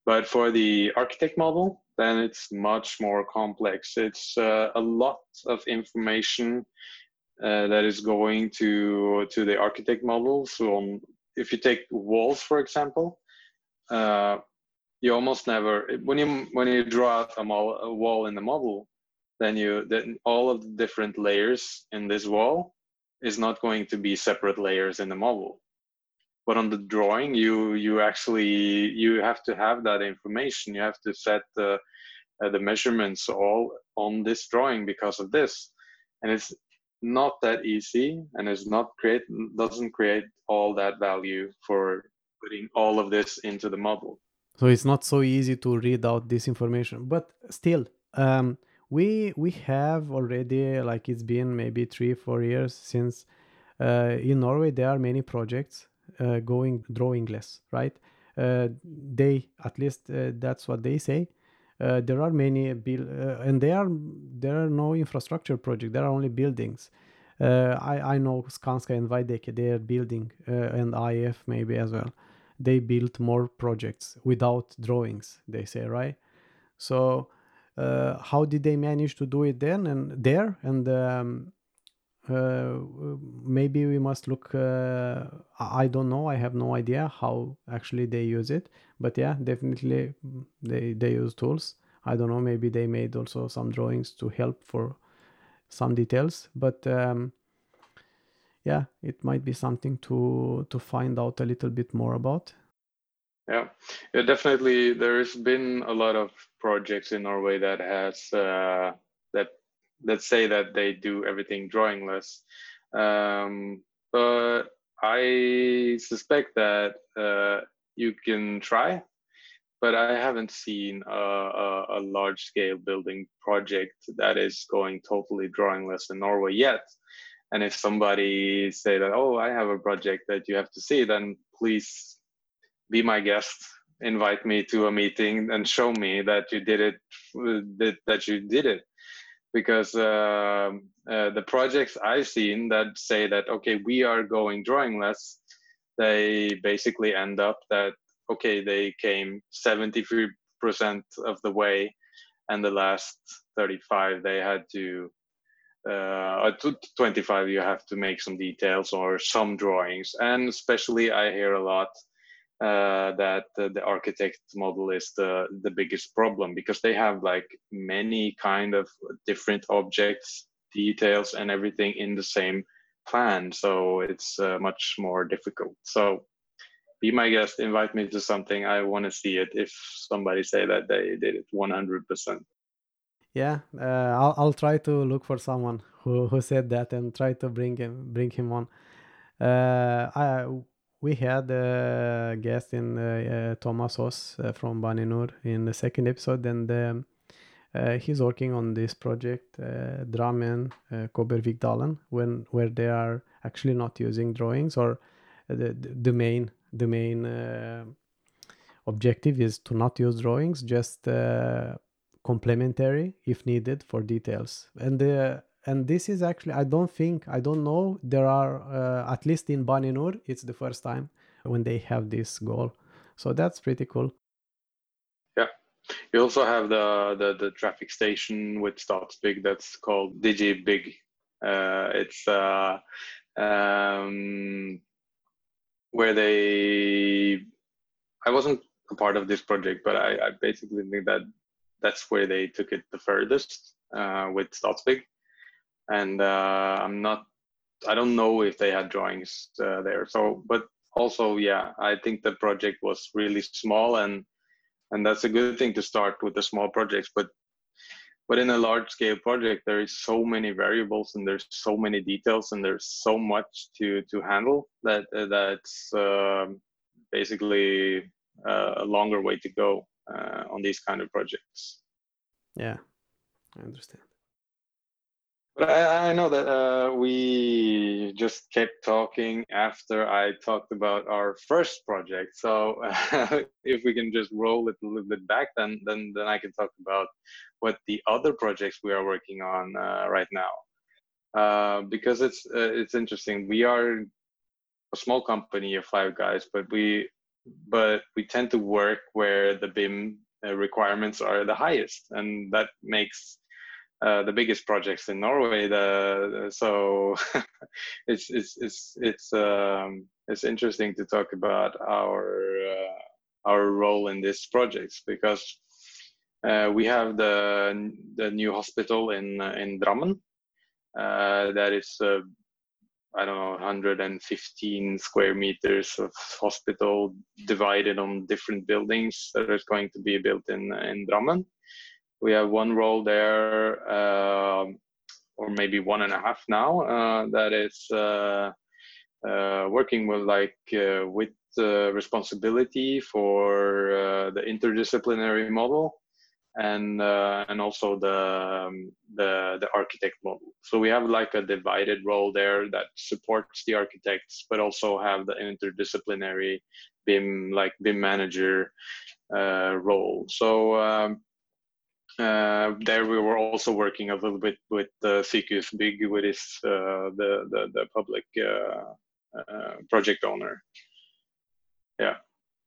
but for the architect model, then it's much more complex. It's uh, a lot of information uh, that is going to to the architect model. So on, if you take walls, for example, uh, you almost never when you when you draw out a, a wall in the model, then you then all of the different layers in this wall is not going to be separate layers in the model but on the drawing you you actually you have to have that information. You have to set the uh, the measurements all on this drawing because of this. And it's not that easy and it's not create doesn't create all that value for putting all of this into the model. So it's not so easy to read out this information. But still um, we we have already like it's been maybe three four years since uh, in norway there are many projects uh, going drawing less, right? Uh, they at least uh, that's what they say. Uh, there are many build, and there are there are no infrastructure project. There are only buildings. I I know Skanska and Veidekke they are building and AF maybe as well. They built more projects without drawings. They say right. So uh, how did they manage to do it then and there and um, uh, maybe we must look uh, i don't know i have no idea how actually they use it but yeah definitely they they use tools. I don't know maybe they made also some drawings to help for some details but um, yeah it might be something to to find out a little bit more about. Yeah yeah definitely there's been a lot of projects in norway that has uh, that say that they do everything drawingless. Um, but I suspect that uh, you can try, but I haven't seen a, a, a, large scale building project that is going totally drawingless in Norway yet. And if somebody say that, oh, I have a project that you have to see, then please be my guest invite me to a meeting and show me that you did it that you did it because uh, uh, the projects I've seen that say that okay we are going drawing less, they basically end up that okay they came 73% of the way, and the last 35 they had to uh, 25 you have to make some details or some drawings. And especially i hear a lot uh, that uh, the architect model is the the biggest problem because they have like many kind of different objects details and everything in the same plan. So it's uh, much more difficult. So be my guest. Invite me to something. I want to see it if somebody say that they did it 100% yeah uh, I'll, I'll try to look for someone who, who said that and try to bring him bring him on. Uh, I, we had a guest in uh, uh, Thomas Hoss uh, from Bane NOR in the second episode, and um, uh, he's working on this project, uh, Drammen uh, Kobbervikdalen, when where they are actually not using drawings, or the the main the main uh, objective is to not use drawings, just complementary if needed for details, and the and this is actually i don't think i don't know there are uh, at least in Bane NOR it's the first time when they have this goal. So that's pretty cool. Yeah. You also have the the, the traffic station with Statsbygg that's called DigiBygg uh, it's uh, um, where they i wasn't a part of this project, but I, I basically think that that's where they took it the furthest uh, with Statsbygg. And uh, I'm not, I don't know if they had drawings uh, there. So, but also, yeah, I think the project was really small and and that's a good thing to start with the small projects. But but in a large scale project, there is so many variables and there's so many details and there's so much to to handle that uh, that's uh, basically a longer way to go uh, on these kind of projects. Yeah, I understand. But I, I know that uh, we just kept talking after I talked about our first project. So uh, if we can just roll it a little bit back, then then then I can talk about what the other projects we are working on uh, right now. Uh, because it's uh, it's interesting. We are a small company of five guys, but we but we tend to work where the BIM uh, requirements are the highest, and that makes uh, the biggest projects in Norway. The, so it's it's it's it's um, it's interesting to talk about our uh, our role in these projects because uh, we have the the new hospital in in Drammen uh, that is uh, I don't know 115 square meters of hospital divided on different buildings that is going to be built in in Drammen we have one role there, uh, or maybe one and a half now, uh, that is uh, uh working with like uh, with responsibility for uh, the interdisciplinary model and and also the um, the the architect model. So we have like a divided role there that supports the architects, but also have the interdisciplinary BIM like BIM manager role. So um, uh, there we were also working a little bit with the Big, which is uh, the, the, the public uh, uh, project owner. Yeah,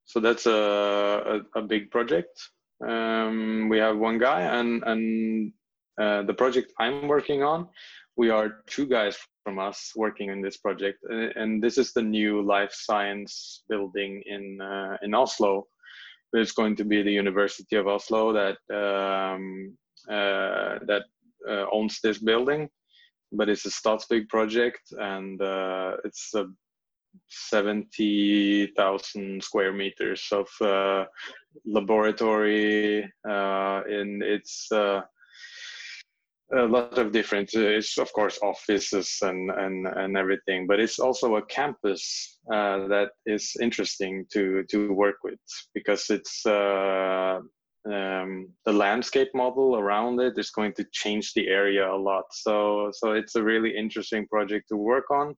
so that's a, a, a big project. Um, we have one guy, and and uh, the project I'm working on, we are two guys from us working in this project, and this is the new life science building in in Oslo it's going to be the University of Oslo that um, uh, that uh, owns this building, but it's a Statsbygg project and uh, it's a 70,000 square meters of uh, laboratory uh, in its uh, a lot of different it's of course offices and and and everything but it's also a campus uh, that is interesting to to work with because it's uh, um, the landscape model around it is going to change the area a lot. So so it's a really interesting project to work on.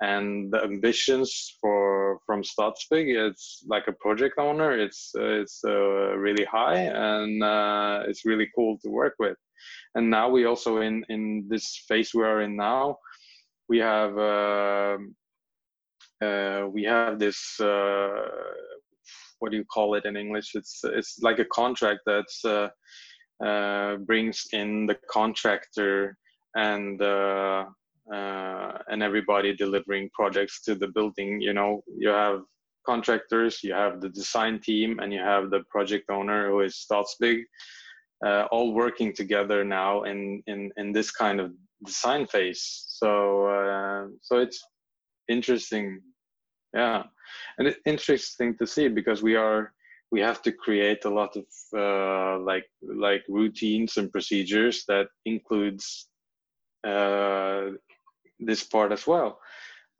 And the ambitions for from Statsbygg it's like a project owner it's it's uh, really high and uh, it's really cool to work with and now we also in in this phase we are in now we have uh, uh, we have this uh, what do you call it in english? It's it's like a contract that uh, uh, brings in the contractor and uh, and everybody delivering projects to the building. You know you have contractors you have the design team and you have the project owner who is Statsbygg uh, all working together now in, in, in this kind of design phase. So, uh, so it's interesting. Yeah. And it's interesting to see because we are, we have to create a lot of uh, like, like routines and procedures that includes uh, this part as well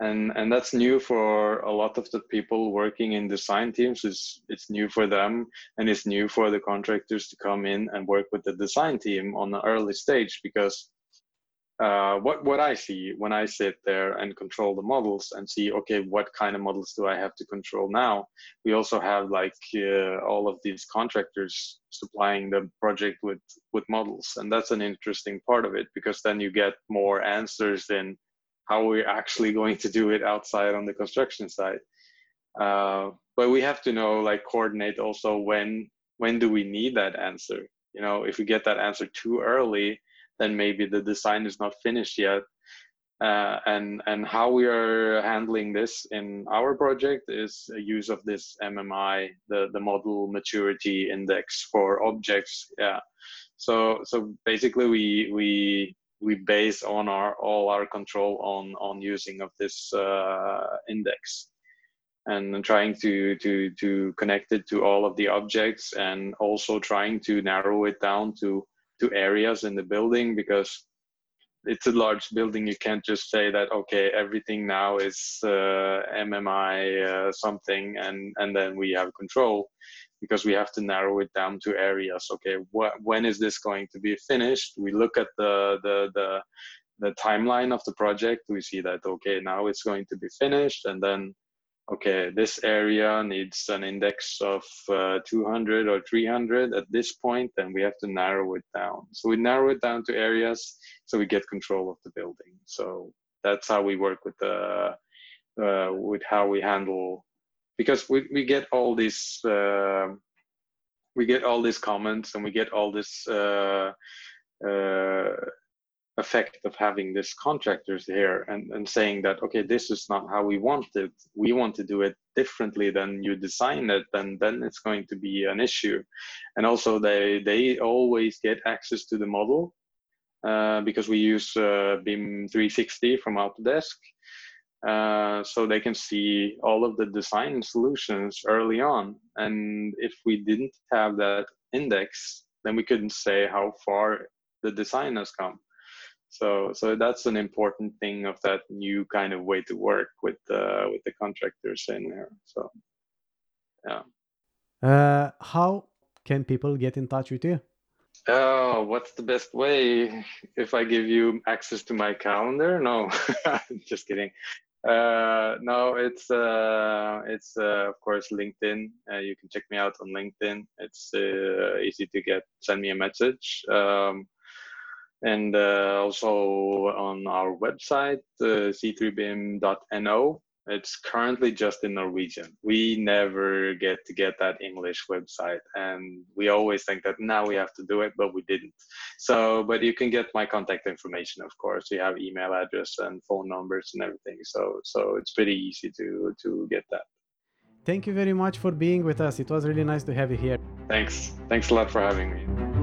and and that's new for a lot of the people working in design teams. It's it's new for them and it's new for the contractors to come in and work with the design team on the early stage because uh, what what I see when I sit there and control the models and see okay what kind of models do I have to control now? We also have like uh, all of these contractors supplying the project with with models and that's an interesting part of it because then you get more answers in how we're actually going to do it outside on the construction side. Uh, but we have to know, like, coordinate also when when do we need that answer. You know, if we get that answer too early, then maybe the design is not finished yet, Uh, and and how we are handling this in our project is a use of this MMI, the the model maturity index for objects. Yeah. So so basically we we we base on our all our control on on using of this uh, index and trying to to to connect it to all of the objects and also trying to narrow it down to to areas in the building because it's a large building. You can't just say that okay everything now is uh, mmi uh, something and and then we have control because we have to narrow it down to areas okay wh- when is this going to be finished we look at the the the the timeline of the project we see that okay now it's going to be finished and then okay, this area needs an index of uh, 200 or 300 at this point, then we have to narrow it down. So we narrow it down to areas so we get control of the building. So that's how we work with the uh, with how we handle because we, we get all these uh, we get all these comments and we get all this uh, uh, effect of having this contractors here and, and saying that okay this is not how we want it. We want to do it differently than you design it then then it's going to be an issue. And also they they always get access to the model uh, because we use uh, BIM 360 from Autodesk uh, so they can see all of the design solutions early on. And if we didn't have that index then we couldn't say how far the design has come. So so that's an important thing of that new kind of way to work with uh, with the contractors in there. So yeah. Uh, how can people get in touch with you? Oh what's the best way? If i give you access to my calendar? No just kidding uh, no it's uh, it's uh, of course linkedin. Uh, you can check me out on linkedin. It's uh, easy to get send me a message. Um, and uh, also on our website, uh, c3bim.no. It's currently just in Norwegian. We never get to get that English website, and we always think that now we have to do it, but we didn't. So, but you can get my contact information, of course. We have email address and phone numbers and everything. So, so it's pretty easy to to get that. Thank you very much for being with us. It was really nice to have you here. Thanks. Thanks a lot for having me.